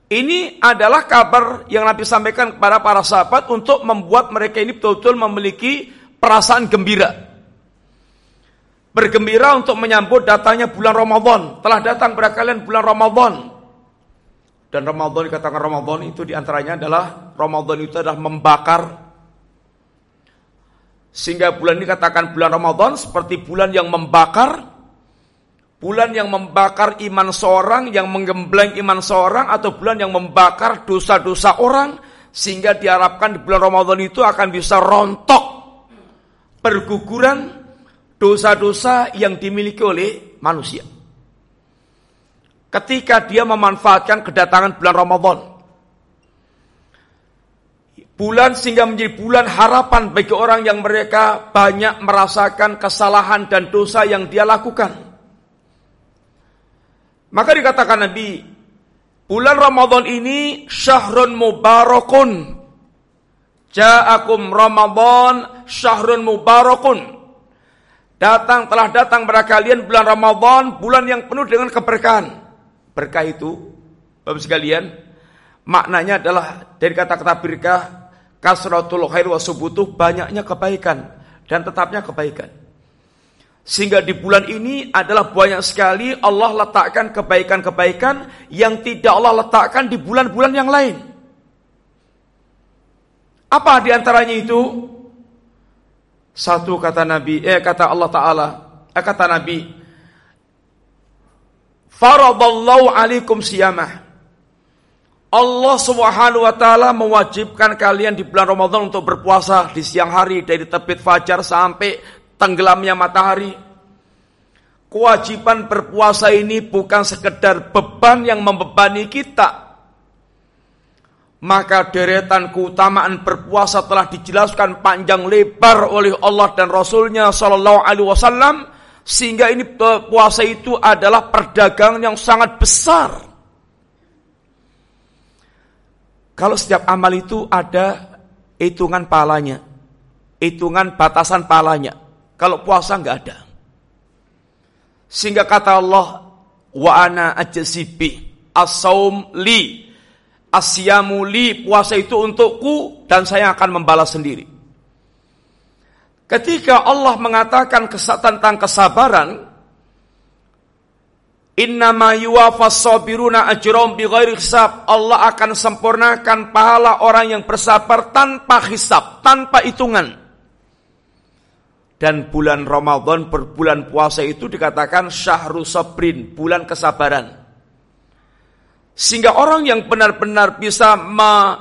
Ini adalah kabar yang Nabi sampaikan kepada para sahabat untuk membuat mereka ini betul-betul memiliki perasaan gembira. Bergembira untuk menyambut datangnya bulan Ramadan. Telah datang pada kalian bulan Ramadan. Dan Ramadan dikatakan Ramadan itu di antaranya adalah Ramadan itu adalah membakar sehingga bulan ini katakan bulan Ramadan seperti bulan yang membakar, bulan yang membakar iman seorang, yang menggembleng iman seorang, atau bulan yang membakar dosa-dosa orang, sehingga diharapkan di bulan Ramadan itu akan bisa rontok perguguran dosa-dosa yang dimiliki oleh manusia. Ketika dia memanfaatkan kedatangan bulan Ramadan, Bulan sehingga menjadi bulan harapan bagi orang yang mereka banyak merasakan kesalahan dan dosa yang dia lakukan. Maka dikatakan Nabi, bulan Ramadan ini syahrun mubarakun. Ja'akum Ramadan syahrun mubarakun. Datang telah datang pada kalian bulan Ramadan, bulan yang penuh dengan keberkahan. Berkah itu, Bapak sekalian, maknanya adalah dari kata-kata berkah kasratul khair wa subutuh banyaknya kebaikan dan tetapnya kebaikan. Sehingga di bulan ini adalah banyak sekali Allah letakkan kebaikan-kebaikan yang tidak Allah letakkan di bulan-bulan yang lain. Apa di antaranya itu? Satu kata Nabi, eh kata Allah Taala, eh kata Nabi, Faradallahu alaikum siyamah. Allah Subhanahu wa taala mewajibkan kalian di bulan Ramadan untuk berpuasa di siang hari dari terbit fajar sampai tenggelamnya matahari. Kewajiban berpuasa ini bukan sekedar beban yang membebani kita. maka deretan keutamaan berpuasa telah dijelaskan panjang lebar oleh Allah dan Rasulnya Shallallahu Alaihi Wasallam sehingga ini puasa itu adalah perdagangan yang sangat besar. Kalau setiap amal itu ada hitungan palanya, hitungan batasan palanya. Kalau puasa nggak ada. Sehingga kata Allah, wa ana ajasibi as-saum li Asyamu li puasa itu untukku dan saya akan membalas sendiri. Ketika Allah mengatakan tentang kesabaran, Innama sabiruna ajrom. Allah akan sempurnakan pahala orang yang bersabar tanpa hisab, tanpa hitungan. Dan bulan Ramadan berbulan puasa itu dikatakan syahru sabrin, bulan kesabaran. Sehingga orang yang benar-benar bisa me,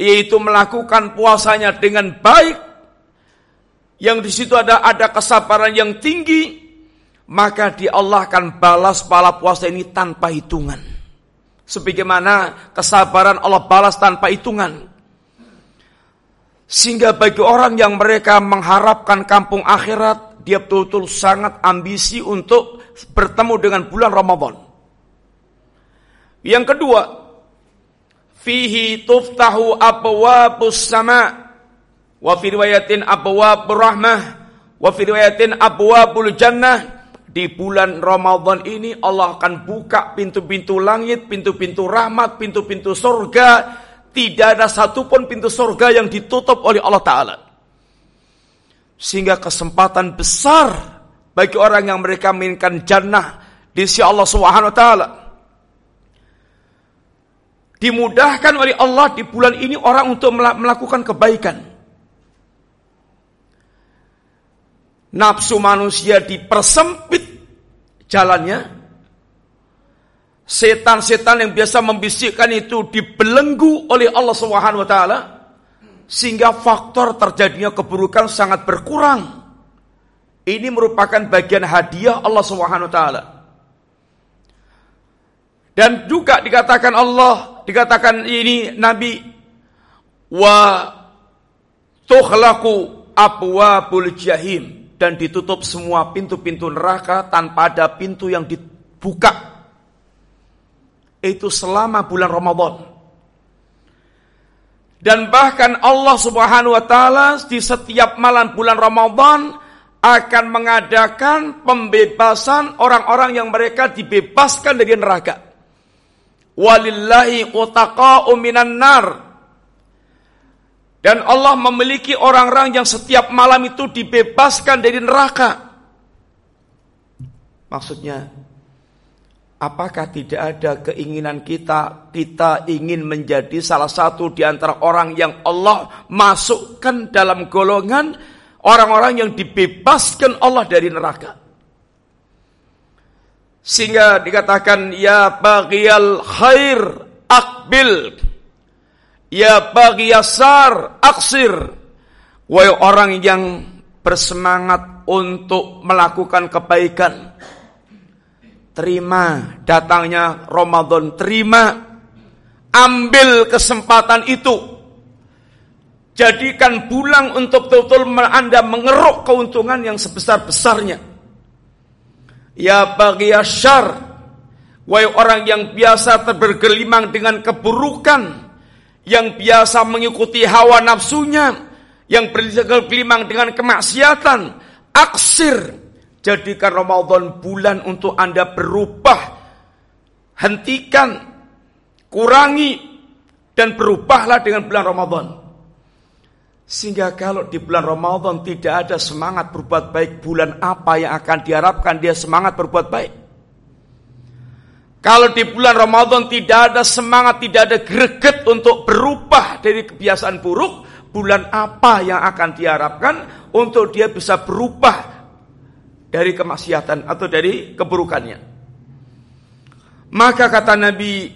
yaitu melakukan puasanya dengan baik, yang di situ ada ada kesabaran yang tinggi, maka di Allah akan balas pahala puasa ini tanpa hitungan. Sebagaimana kesabaran Allah balas tanpa hitungan. Sehingga bagi orang yang mereka mengharapkan kampung akhirat, dia betul-betul sangat ambisi untuk bertemu dengan bulan Ramadan. Yang kedua, fihi tuftahu abwabus sama wa fi riwayatin abwabur rahmah wa fi riwayatin abwabul jannah di bulan Ramadan ini Allah akan buka pintu-pintu langit, pintu-pintu rahmat, pintu-pintu surga. Tidak ada satupun pintu surga yang ditutup oleh Allah Ta'ala. Sehingga kesempatan besar bagi orang yang mereka menginginkan jannah di sisi Allah Subhanahu wa taala dimudahkan oleh Allah di bulan ini orang untuk melakukan kebaikan. Nafsu manusia dipersempit jalannya. Setan-setan yang biasa membisikkan itu dibelenggu oleh Allah Subhanahu wa taala sehingga faktor terjadinya keburukan sangat berkurang. Ini merupakan bagian hadiah Allah Subhanahu wa taala. Dan juga dikatakan Allah dikatakan ini Nabi wa tukhlaqu abwabul jahim dan ditutup semua pintu-pintu neraka tanpa ada pintu yang dibuka. Itu selama bulan Ramadan. Dan bahkan Allah Subhanahu wa taala di setiap malam bulan Ramadan akan mengadakan pembebasan orang-orang yang mereka dibebaskan dari neraka walillahi utaqa'u minan nar. Dan Allah memiliki orang-orang yang setiap malam itu dibebaskan dari neraka. Maksudnya, apakah tidak ada keinginan kita, kita ingin menjadi salah satu di antara orang yang Allah masukkan dalam golongan orang-orang yang dibebaskan Allah dari neraka. Sehingga dikatakan ya baghiyal khair akbil. Ya baghiyasar aksir. Wahai orang yang bersemangat untuk melakukan kebaikan. Terima datangnya Ramadan, terima. Ambil kesempatan itu. Jadikan bulan untuk betul-betul Anda mengeruk keuntungan yang sebesar-besarnya Ya bagi syar Wahai orang yang biasa terbergelimang dengan keburukan Yang biasa mengikuti hawa nafsunya Yang bergelimang dengan kemaksiatan Aksir Jadikan Ramadan bulan untuk Anda berubah Hentikan Kurangi Dan berubahlah dengan bulan Ramadan sehingga kalau di bulan Ramadan tidak ada semangat berbuat baik, bulan apa yang akan diharapkan dia semangat berbuat baik? Kalau di bulan Ramadan tidak ada semangat, tidak ada greget untuk berubah dari kebiasaan buruk, bulan apa yang akan diharapkan untuk dia bisa berubah dari kemaksiatan atau dari keburukannya? Maka kata Nabi,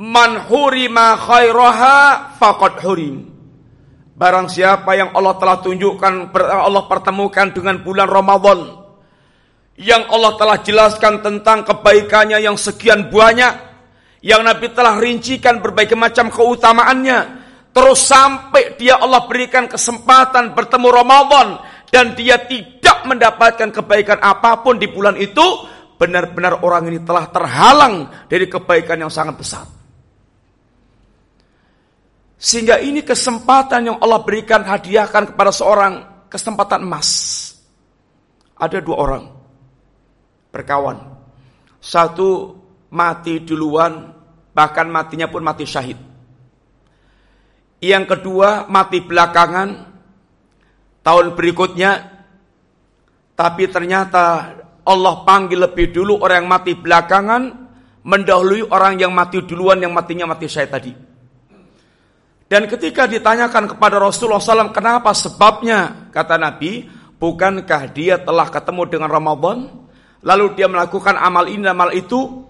"Man hurima khairaha faqad hurim." Barang siapa yang Allah telah tunjukkan, Allah pertemukan dengan bulan Ramadan, yang Allah telah jelaskan tentang kebaikannya yang sekian banyak, yang Nabi telah rincikan berbagai macam keutamaannya. Terus sampai dia Allah berikan kesempatan bertemu Ramadan dan dia tidak mendapatkan kebaikan apa pun di bulan itu, benar-benar orang ini telah terhalang dari kebaikan yang sangat besar. Sehingga ini kesempatan yang Allah berikan hadiahkan kepada seorang kesempatan emas. Ada dua orang berkawan. Satu mati duluan, bahkan matinya pun mati syahid. Yang kedua mati belakangan tahun berikutnya, tapi ternyata Allah panggil lebih dulu orang yang mati belakangan, mendahului orang yang mati duluan yang matinya mati syahid tadi. Dan ketika ditanyakan kepada Rasulullah SAW, kenapa sebabnya? Kata Nabi, bukankah dia telah ketemu dengan Ramadan? Lalu dia melakukan amal ini, amal itu,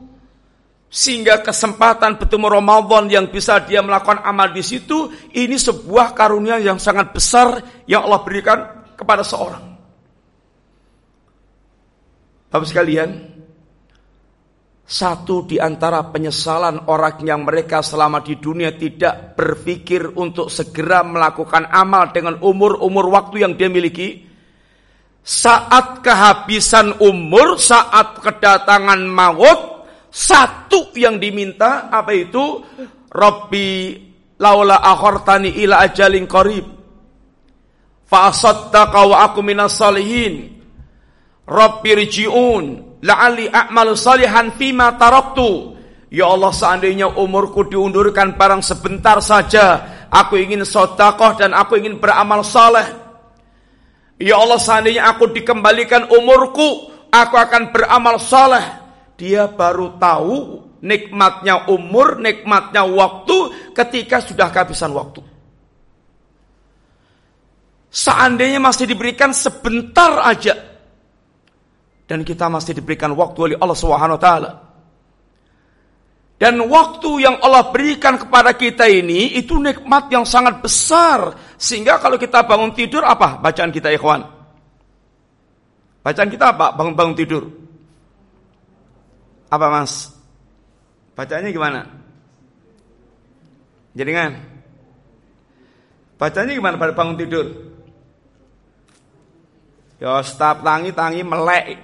sehingga kesempatan bertemu Ramadan yang bisa dia melakukan amal di situ ini sebuah karunia yang sangat besar yang Allah berikan kepada seorang. Bapak sekalian, satu di antara penyesalan orang yang mereka selama di dunia tidak berpikir untuk segera melakukan amal dengan umur-umur waktu yang dia miliki. Saat kehabisan umur, saat kedatangan maut, satu yang diminta apa itu? Rabbi laula akhartani ila ajalin qarib. Fa asaddaqa wa aku minas salihin. Rabbi rji'un la'ali a'malu salihan fima taraktu. Ya Allah seandainya umurku diundurkan barang sebentar saja. Aku ingin sodakoh dan aku ingin beramal saleh. Ya Allah seandainya aku dikembalikan umurku. Aku akan beramal saleh dia baru tahu nikmatnya umur, nikmatnya waktu ketika sudah kehabisan waktu. Seandainya masih diberikan sebentar aja dan kita masih diberikan waktu oleh Allah Subhanahu. Dan waktu yang Allah berikan kepada kita ini itu nikmat yang sangat besar sehingga kalau kita bangun tidur apa bacaan kita ikhwan? Bacaan kita apa? Bangun-bangun tidur. Apa mas? Bacanya gimana? Jaringan? Bacanya gimana pada bangun tidur? Ya stop tangi tangi melek.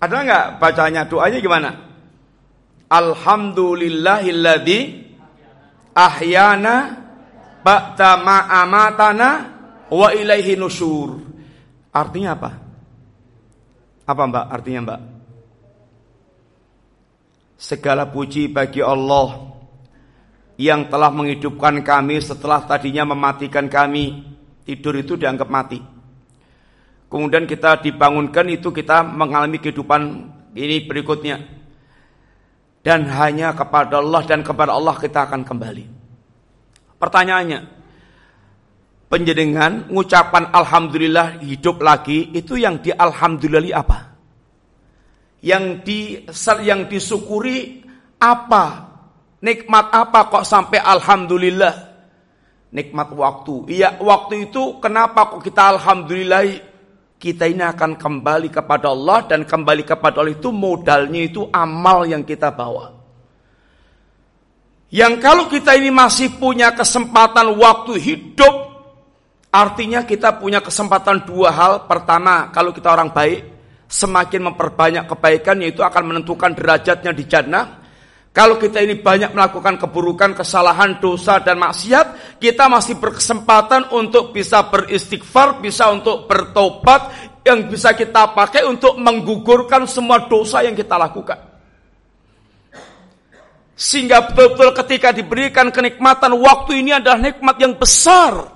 Ada nggak bacanya doanya gimana? Alhamdulillahilladzi ahyana ba'da ma'amatana wa ilaihi nusur. Artinya apa? Apa mbak artinya mbak? Segala puji bagi Allah yang telah menghidupkan kami setelah tadinya mematikan kami. Tidur itu dianggap mati. Kemudian kita dibangunkan itu kita mengalami kehidupan ini berikutnya. Dan hanya kepada Allah dan kepada Allah kita akan kembali. Pertanyaannya, penjenengan ngucapan alhamdulillah hidup lagi itu yang di alhamdulillah apa? yang di yang disyukuri apa? Nikmat apa kok sampai alhamdulillah? Nikmat waktu. Iya, waktu itu kenapa kok kita alhamdulillah? Kita ini akan kembali kepada Allah dan kembali kepada Allah itu modalnya itu amal yang kita bawa. Yang kalau kita ini masih punya kesempatan waktu hidup, artinya kita punya kesempatan dua hal. Pertama, kalau kita orang baik, semakin memperbanyak kebaikan yaitu akan menentukan derajatnya di jannah. Kalau kita ini banyak melakukan keburukan, kesalahan, dosa dan maksiat, kita masih berkesempatan untuk bisa beristighfar, bisa untuk bertobat yang bisa kita pakai untuk menggugurkan semua dosa yang kita lakukan. Sehingga betul-betul ketika diberikan kenikmatan waktu ini adalah nikmat yang besar.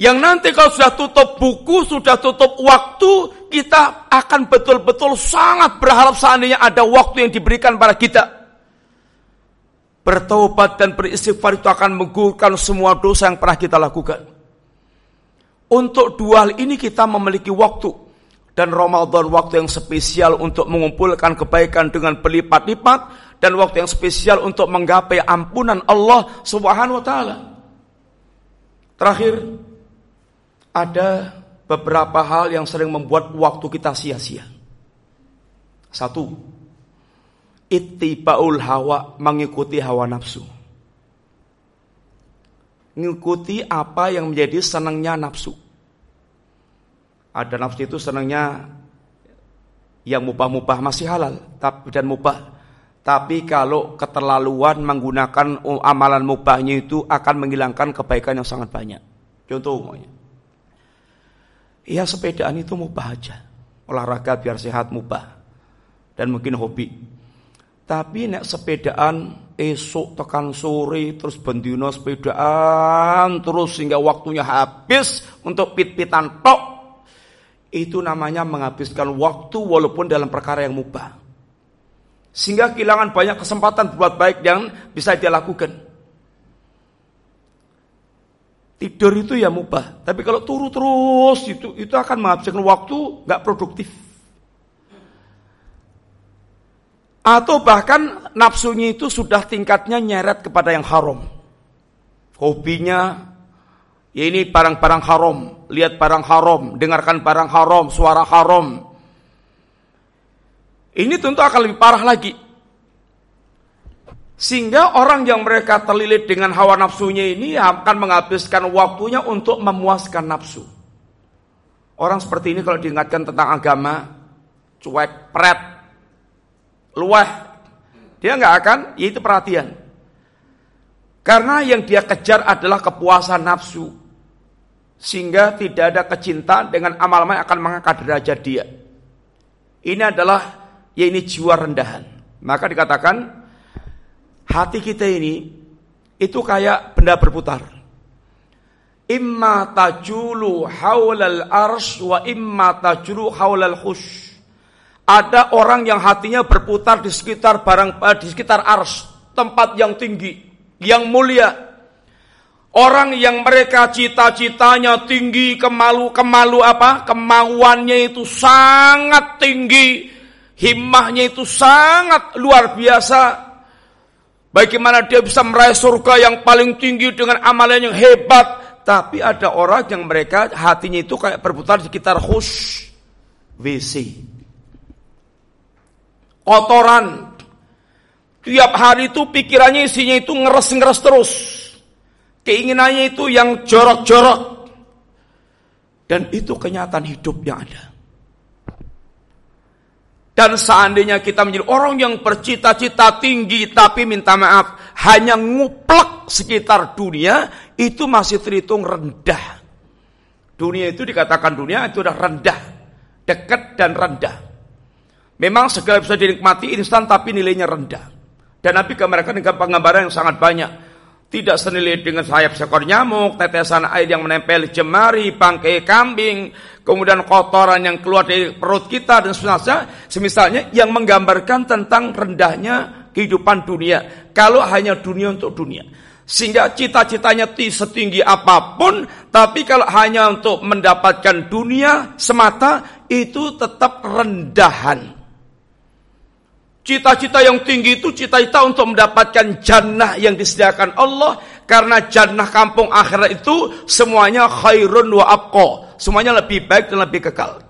Yang nanti kalau sudah tutup buku, sudah tutup waktu, kita akan betul-betul sangat berharap seandainya ada waktu yang diberikan pada kita. Bertobat dan beristighfar itu akan menggugurkan semua dosa yang pernah kita lakukan. Untuk dua hal ini kita memiliki waktu. Dan Ramadan waktu yang spesial untuk mengumpulkan kebaikan dengan berlipat-lipat. Dan waktu yang spesial untuk menggapai ampunan Allah subhanahu wa ta'ala. Terakhir, ada beberapa hal yang sering membuat waktu kita sia-sia. Satu, ittibaul hawa mengikuti hawa nafsu. Mengikuti apa yang menjadi senangnya nafsu. Ada nafsu itu senangnya yang mubah-mubah masih halal dan mubah. Tapi kalau keterlaluan menggunakan amalan mubahnya itu akan menghilangkan kebaikan yang sangat banyak. Contoh umumnya. Ya sepedaan itu mubah aja. Olahraga biar sehat mubah. Dan mungkin hobi. Tapi nek sepedaan esok tekan sore terus bendino sepedaan terus sehingga waktunya habis untuk pit-pitan tok. Itu namanya menghabiskan waktu walaupun dalam perkara yang mubah. Sehingga kehilangan banyak kesempatan buat baik yang bisa dia lakukan. Tidur itu ya mubah, tapi kalau turu terus itu itu akan menghabiskan waktu nggak produktif. Atau bahkan nafsunya itu sudah tingkatnya nyeret kepada yang haram. Hobinya ya ini barang-barang haram, lihat barang haram, dengarkan barang haram, suara haram. Ini tentu akan lebih parah lagi. Sehingga orang yang mereka terlilit dengan hawa nafsunya ini akan menghabiskan waktunya untuk memuaskan nafsu. Orang seperti ini kalau diingatkan tentang agama, cuek, pret, luah. Dia nggak akan, yaitu perhatian. Karena yang dia kejar adalah kepuasan nafsu. Sehingga tidak ada kecintaan dengan amal-amal yang akan mengangkat derajat dia. Ini adalah, ya ini jiwa rendahan. Maka dikatakan, hati kita ini, itu kayak benda berputar. Imma tajulu haulal arsh wa imma tajulu haulal khush. Ada orang yang hatinya berputar di sekitar barang eh, di sekitar ars, tempat yang tinggi, yang mulia. Orang yang mereka cita-citanya tinggi, kemalu kemalu apa? Kemauannya itu sangat tinggi, himmahnya itu sangat luar biasa. Bagaimana dia bisa meraih surga yang paling tinggi dengan amalan yang hebat. Tapi ada orang yang mereka hatinya itu kayak berputar di sekitar khus WC kotoran. Tiap hari itu pikirannya isinya itu ngeres-ngeres terus. Keinginannya itu yang jorok-jorok. Dan itu kenyataan hidup yang ada. Dan seandainya kita menjadi orang yang bercita-cita tinggi tapi minta maaf hanya nguplek sekitar dunia itu masih terhitung rendah. Dunia itu dikatakan dunia itu sudah rendah, dekat dan rendah. Memang segala bisa dinikmati instan tapi nilainya rendah. Dan Nabi gambarkan dengan penggambaran yang sangat banyak. Tidak senilai dengan sayap seekor nyamuk, tetesan air yang menempel jemari, bangkai kambing, kemudian kotoran yang keluar dari perut kita dan sebenarnya semisalnya yang menggambarkan tentang rendahnya kehidupan dunia. Kalau hanya dunia untuk dunia. Sehingga cita-citanya setinggi apa pun, tapi kalau hanya untuk mendapatkan dunia semata, itu tetap rendahan. Cita-cita yang tinggi itu cita-cita untuk mendapatkan jannah yang disediakan Allah karena jannah kampung akhirat itu semuanya khairun wa abqa, semuanya lebih baik dan lebih kekal.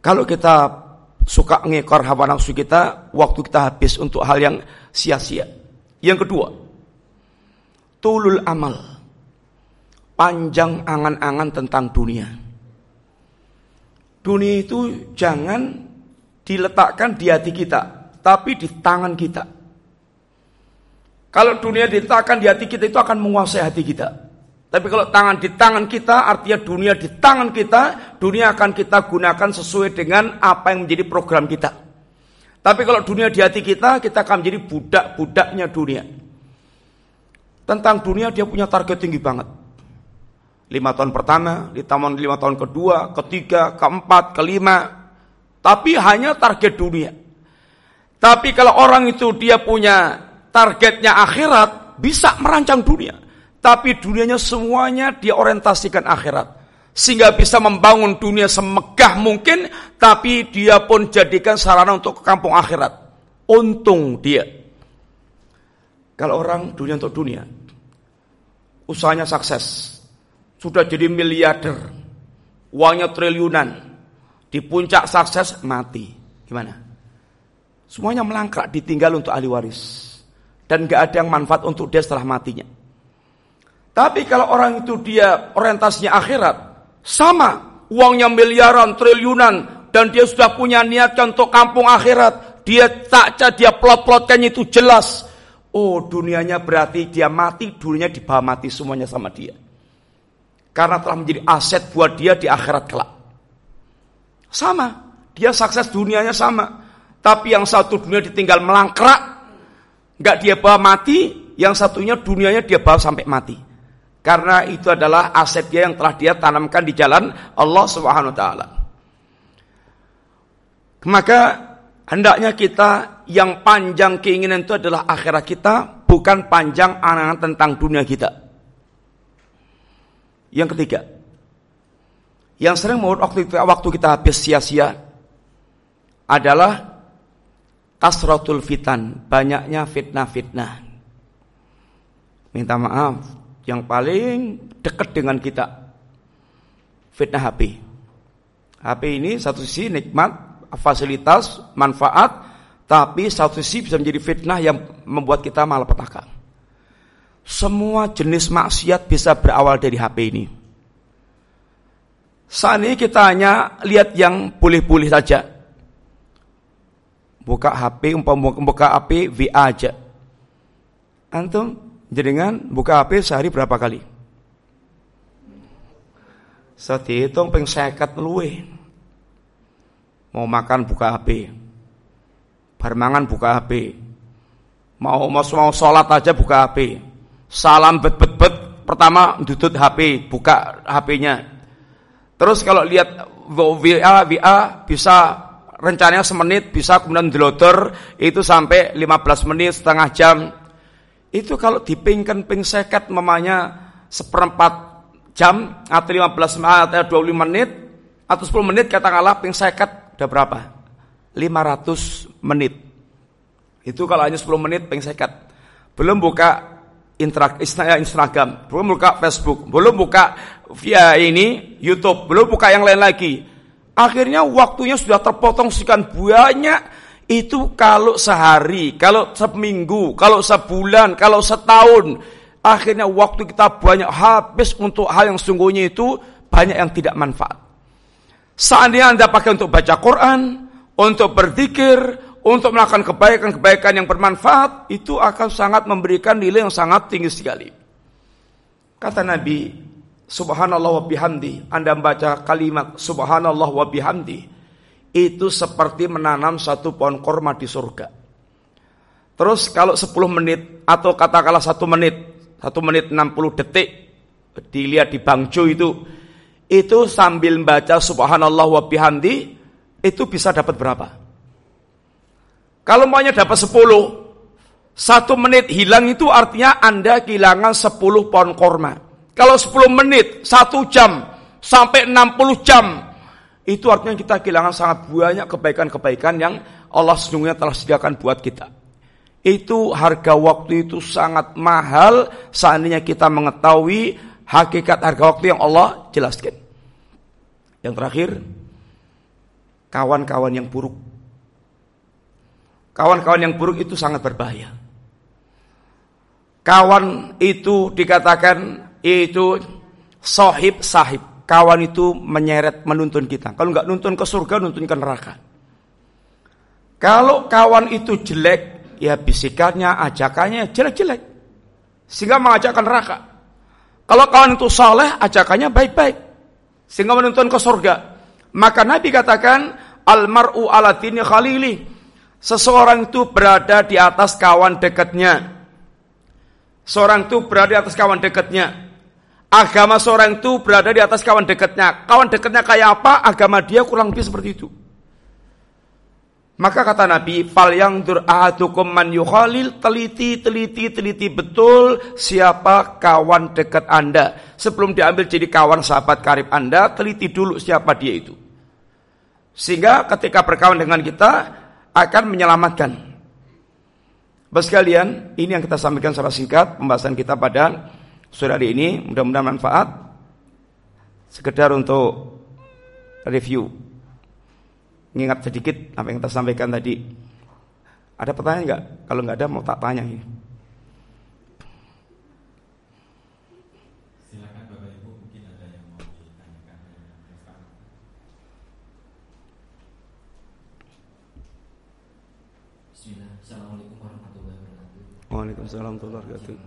Kalau kita suka ngekor hawa nafsu kita, waktu kita habis untuk hal yang sia-sia. Yang kedua, tulul amal. Panjang angan-angan tentang dunia. Dunia itu jangan diletakkan di hati kita, tapi di tangan kita. Kalau dunia diletakkan di hati kita itu akan menguasai hati kita. Tapi kalau tangan di tangan kita, artinya dunia di tangan kita, dunia akan kita gunakan sesuai dengan apa yang menjadi program kita. Tapi kalau dunia di hati kita, kita akan menjadi budak-budaknya dunia. Tentang dunia dia punya target tinggi banget. Lima tahun pertama, di tahun lima tahun kedua, ketiga, keempat, kelima, tapi hanya target dunia. Tapi kalau orang itu dia punya targetnya akhirat, bisa merancang dunia. Tapi dunianya semuanya dia orientasikan akhirat. Sehingga bisa membangun dunia semegah mungkin, tapi dia pun jadikan sarana untuk ke kampung akhirat. Untung dia. Kalau orang dunia untuk dunia, usahanya sukses, sudah jadi miliarder, uangnya triliunan, di puncak sukses mati. Gimana? Semuanya melangkrak ditinggal untuk ahli waris. Dan gak ada yang manfaat untuk dia setelah matinya. Tapi kalau orang itu dia orientasinya akhirat, sama uangnya miliaran, triliunan, dan dia sudah punya niatkan untuk kampung akhirat, dia tak dia plot-plotkannya itu jelas. Oh dunianya berarti dia mati, dunianya dibawa mati semuanya sama dia. Karena telah menjadi aset buat dia di akhirat kelak. Sama, dia sukses dunianya sama. Tapi yang satu dunia ditinggal melangkrak, nggak dia bawa mati, yang satunya dunianya dia bawa sampai mati. Karena itu adalah aset dia yang telah dia tanamkan di jalan Allah Subhanahu taala. Maka hendaknya kita yang panjang keinginan itu adalah akhirat kita, bukan panjang angan tentang dunia kita. Yang ketiga, yang sering membuat waktu, waktu kita habis sia-sia adalah kasratul fitan, banyaknya fitnah-fitnah. Minta maaf, yang paling dekat dengan kita fitnah HP. HP ini satu sisi nikmat, fasilitas, manfaat, tapi satu sisi bisa menjadi fitnah yang membuat kita malapetaka. Semua jenis maksiat bisa berawal dari HP ini. Saat kita hanya lihat yang boleh-boleh saja buka HP buka HP VA aja. Antum jaringan buka HP sehari berapa kali? Saya dihitung peng seket luwe. Mau makan buka HP. Bermangan buka HP. Mau mau mau sholat aja buka HP. Salam bet bet bet pertama dudut HP, buka HP-nya. Terus kalau lihat VA VA bisa rencananya semenit bisa kemudian deloder itu sampai 15 menit setengah jam. Itu kalau dipingkan ping seket memangnya seperempat jam atau 15 atau 25 menit atau 10 menit katakanlah ping seket udah berapa? 500 menit. Itu kalau hanya 10 menit ping seket. Belum buka Instagram belum buka Facebook belum buka via ini YouTube belum buka yang lain lagi Akhirnya waktunya sudah terpotong sekian banyak. Itu kalau sehari, kalau seminggu, kalau sebulan, kalau setahun. Akhirnya waktu kita banyak habis untuk hal yang sungguhnya itu banyak yang tidak manfaat. Seandainya Anda pakai untuk baca Quran, untuk berzikir, untuk melakukan kebaikan-kebaikan yang bermanfaat, itu akan sangat memberikan nilai yang sangat tinggi sekali. Kata Nabi, subhanallah wa bihamdi, Anda membaca kalimat subhanallah wa bihamdi, itu seperti menanam satu pohon korma di surga. Terus kalau 10 menit atau katakanlah satu menit, satu menit 60 detik, dilihat di bangjo itu, itu sambil membaca subhanallah wa bihamdi, itu bisa dapat berapa? Kalau maunya dapat 10, satu menit hilang itu artinya Anda kehilangan 10 pohon korma. Kalau 10 menit, 1 jam, sampai 60 jam, itu artinya kita kehilangan sangat banyak kebaikan-kebaikan yang Allah sesungguhnya telah sediakan buat kita. Itu harga waktu itu sangat mahal seandainya kita mengetahui hakikat harga waktu yang Allah jelaskan. Yang terakhir, kawan-kawan yang buruk. Kawan-kawan yang buruk itu sangat berbahaya. Kawan itu dikatakan itu sohib sahib. Kawan itu menyeret menuntun kita. Kalau nggak nuntun ke surga, nuntun ke neraka. Kalau kawan itu jelek, ya bisikannya, ajakannya jelek-jelek. Sehingga mengajakkan neraka. Kalau kawan itu soleh, ajakannya baik-baik. Sehingga menuntun ke surga. Maka Nabi katakan, Almaru ala dini khalili. Seseorang itu berada di atas kawan dekatnya. Seorang itu berada di atas kawan dekatnya. Agama seorang itu berada di atas kawan dekatnya. Kawan dekatnya kayak apa? Agama dia kurang lebih seperti itu. Maka kata Nabi, "Fal yang man yukhalil, teliti, teliti, teliti betul siapa kawan dekat Anda. Sebelum diambil jadi kawan sahabat karib Anda, teliti dulu siapa dia itu. Sehingga ketika berkawan dengan kita akan menyelamatkan. Bapak sekalian, ini yang kita sampaikan secara singkat pembahasan kita pada sore hari ini mudah-mudahan manfaat sekedar untuk review mengingat sedikit apa yang kita sampaikan tadi Ada pertanyaan nggak? Kalau nggak ada mau tak tanya ini. Waalaikumsalam warahmatullahi wabarakatuh.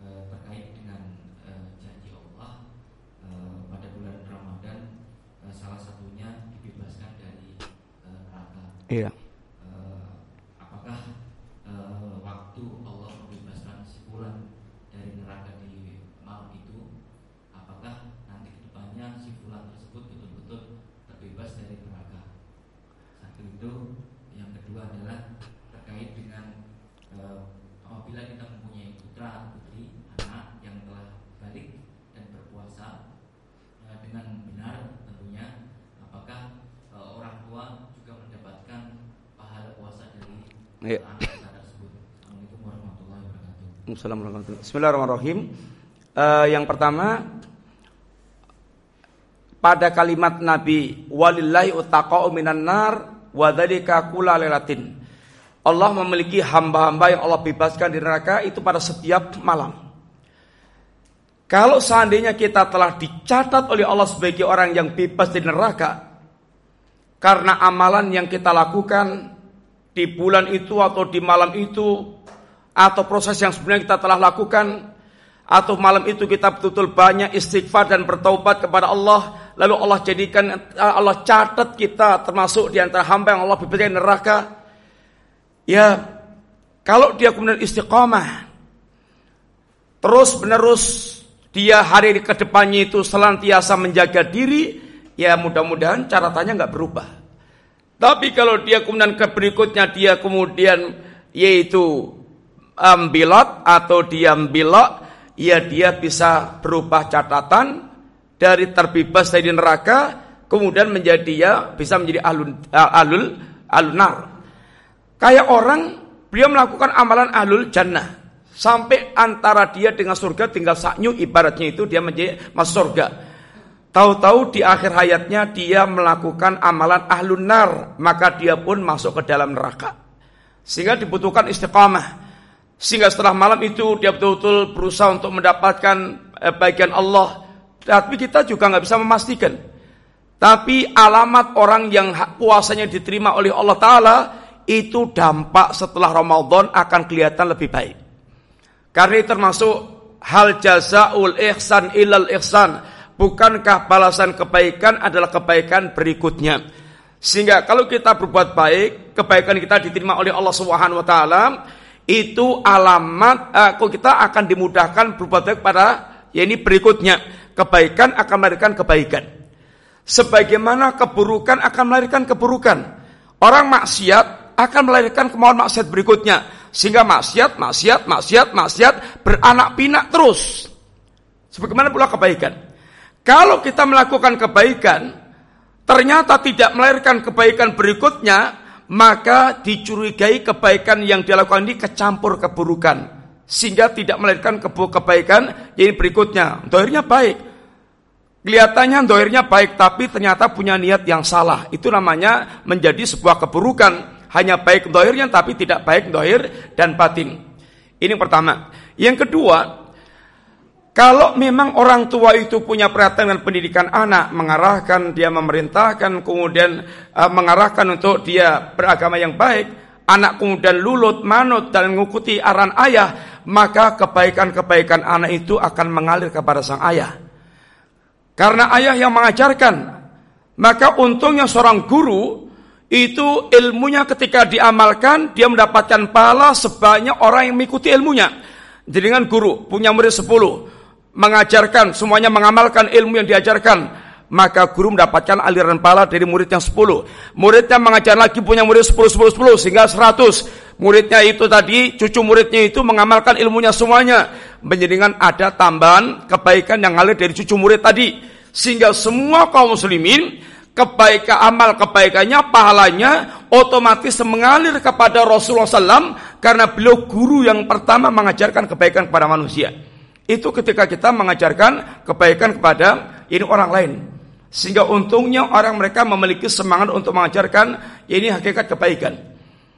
Eh, terkait dengan eh, janji Allah eh, pada bulan Ramadan salah satunya dibebaskan dari neraka. Iya. Apakah waktu Allah membebaskan sebulan dari neraka di malam itu, apakah nanti ke depannya si bulan tersebut betul-betul terbebas dari neraka? Satu itu, yang kedua adalah terkait dengan uh, apabila kita mempunyai putra putri anak yang telah balik dan berpuasa uh, dengan benar tentunya apakah uh, orang tua juga mendapatkan pahala puasa dari ya. anak kita tersebut Assalamualaikum warahmatullahi wabarakatuh. Assalamualaikum Bismillahirrahmanirrahim. Uh, yang pertama pada kalimat Nabi walillahi utaqa'u minan nar wa dzalika kula lailatin. Allah memiliki hamba-hamba yang Allah bebaskan di neraka itu pada setiap malam. Kalau seandainya kita telah dicatat oleh Allah sebagai orang yang bebas di neraka karena amalan yang kita lakukan di bulan itu atau di malam itu atau proses yang sebenarnya kita telah lakukan atau malam itu kita betul-betul banyak istighfar dan bertaubat kepada Allah lalu Allah jadikan Allah catat kita termasuk di antara hamba yang Allah bebaskan di neraka Ya, kalau dia kemudian istiqomah, terus menerus dia hari ke depannya itu senantiasa menjaga diri, ya mudah-mudahan caratannya nggak berubah. Tapi kalau dia kemudian ke berikutnya dia kemudian yaitu ambilot atau diam bilok, ya dia bisa berubah catatan dari terbebas dari neraka, kemudian menjadi ya bisa menjadi alun alul alunar. Kayak orang beliau melakukan amalan ahlul jannah sampai antara dia dengan surga tinggal saknyu ibaratnya itu dia menjadi masuk surga. Tahu-tahu di akhir hayatnya dia melakukan amalan ahlun nar, maka dia pun masuk ke dalam neraka. Sehingga dibutuhkan istiqamah. Sehingga setelah malam itu dia betul-betul berusaha untuk mendapatkan eh, bagian Allah. Tapi kita juga nggak bisa memastikan. Tapi alamat orang yang puasanya diterima oleh Allah Ta'ala itu dampak setelah Ramadan akan kelihatan lebih baik. Karena itu termasuk hal jazaul ihsan ilal ihsan. Bukankah balasan kebaikan adalah kebaikan berikutnya? Sehingga kalau kita berbuat baik, kebaikan kita diterima oleh Allah Subhanahu wa taala, itu alamat eh, kita akan dimudahkan berbuat baik pada ya ini berikutnya. Kebaikan akan melahirkan kebaikan. Sebagaimana keburukan akan melahirkan keburukan. Orang maksiat akan melahirkan kemauan maksiat berikutnya. Sehingga maksiat, maksiat, maksiat, maksiat beranak pinak terus. Sebagaimana pula kebaikan. Kalau kita melakukan kebaikan, ternyata tidak melahirkan kebaikan berikutnya, maka dicurigai kebaikan yang dilakukan ini kecampur keburukan. Sehingga tidak melahirkan kebaikan yang berikutnya. Dohirnya baik. Kelihatannya dohirnya baik, tapi ternyata punya niat yang salah. Itu namanya menjadi sebuah keburukan hanya baik dohirnya tapi tidak baik dohir dan batin. Ini pertama. Yang kedua, kalau memang orang tua itu punya perhatian dengan pendidikan anak, mengarahkan dia memerintahkan, kemudian uh, mengarahkan untuk dia beragama yang baik, anak kemudian lulut, manut dan mengikuti arahan ayah, maka kebaikan-kebaikan anak itu akan mengalir kepada sang ayah. Karena ayah yang mengajarkan, maka untungnya seorang guru itu ilmunya ketika diamalkan dia mendapatkan pahala sebanyak orang yang mengikuti ilmunya. Jadi dengan guru punya murid 10 mengajarkan semuanya mengamalkan ilmu yang diajarkan maka guru mendapatkan aliran pahala dari murid yang 10. Muridnya mengajar lagi punya murid 10 10 10 sehingga 100. Muridnya itu tadi cucu muridnya itu mengamalkan ilmunya semuanya menjadikan ada tambahan kebaikan yang ngalir dari cucu murid tadi sehingga semua kaum muslimin kebaikan amal kebaikannya pahalanya otomatis mengalir kepada Rasulullah SAW karena beliau guru yang pertama mengajarkan kebaikan kepada manusia itu ketika kita mengajarkan kebaikan kepada ini orang lain Sehingga untungnya orang mereka memiliki semangat untuk mengajarkan ini hakikat kebaikan.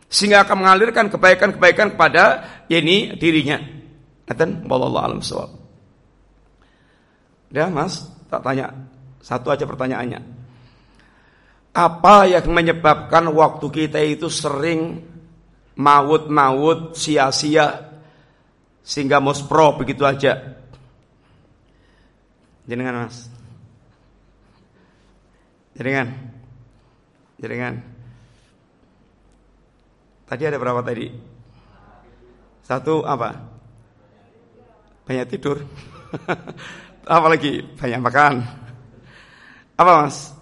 Sehingga akan mengalirkan kebaikan-kebaikan kepada ini dirinya. Ngaten wallahu alam sawab. Ya, Mas, tak tanya satu aja pertanyaannya. Apa yang menyebabkan waktu kita itu sering maut-maut sia-sia sehingga mospro begitu aja? Jenengan, Mas. Jaringan. Jaringan. Tadi ada berapa tadi? Satu apa? Banyak tidur. apa lagi? Banyak makan. Apa mas?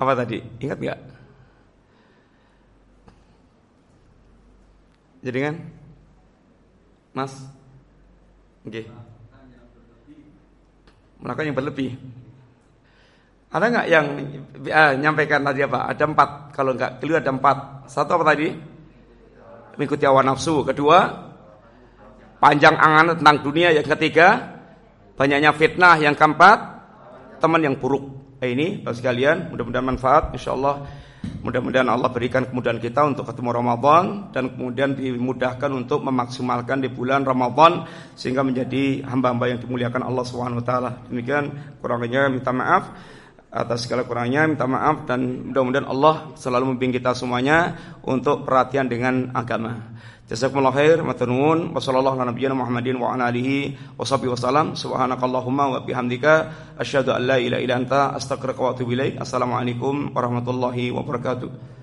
Apa tadi? Ingat nggak? Jaringan? Mas? Oke. Okay. Melakukan yang berlebih. Ada nggak yang ah, nyampaikan tadi apa? Ada empat. Kalau nggak keliru ada empat. Satu apa tadi? Mengikuti hawa nafsu. Kedua, panjang angan tentang dunia. Yang ketiga, banyaknya fitnah. Yang keempat, teman yang buruk. Eh, ini, bagi sekalian, mudah-mudahan manfaat. Insya Allah, mudah-mudahan Allah berikan kemudahan kita untuk ketemu Ramadan dan kemudian dimudahkan untuk memaksimalkan di bulan Ramadan sehingga menjadi hamba-hamba yang dimuliakan Allah Subhanahu wa taala. Demikian kurangnya minta maaf atas segala kurangnya minta maaf dan mudah-mudahan Allah selalu membimbing kita semuanya untuk perhatian dengan agama. Jazakumullah khair, matur wa sallallahu ala nabiyyina Muhammadin wa ala alihi wa sahbihi wasallam. Subhanakallahumma wa bihamdika asyhadu an la ilaha illa anta astaghfiruka wa atubu ilaik. Assalamualaikum warahmatullahi wabarakatuh.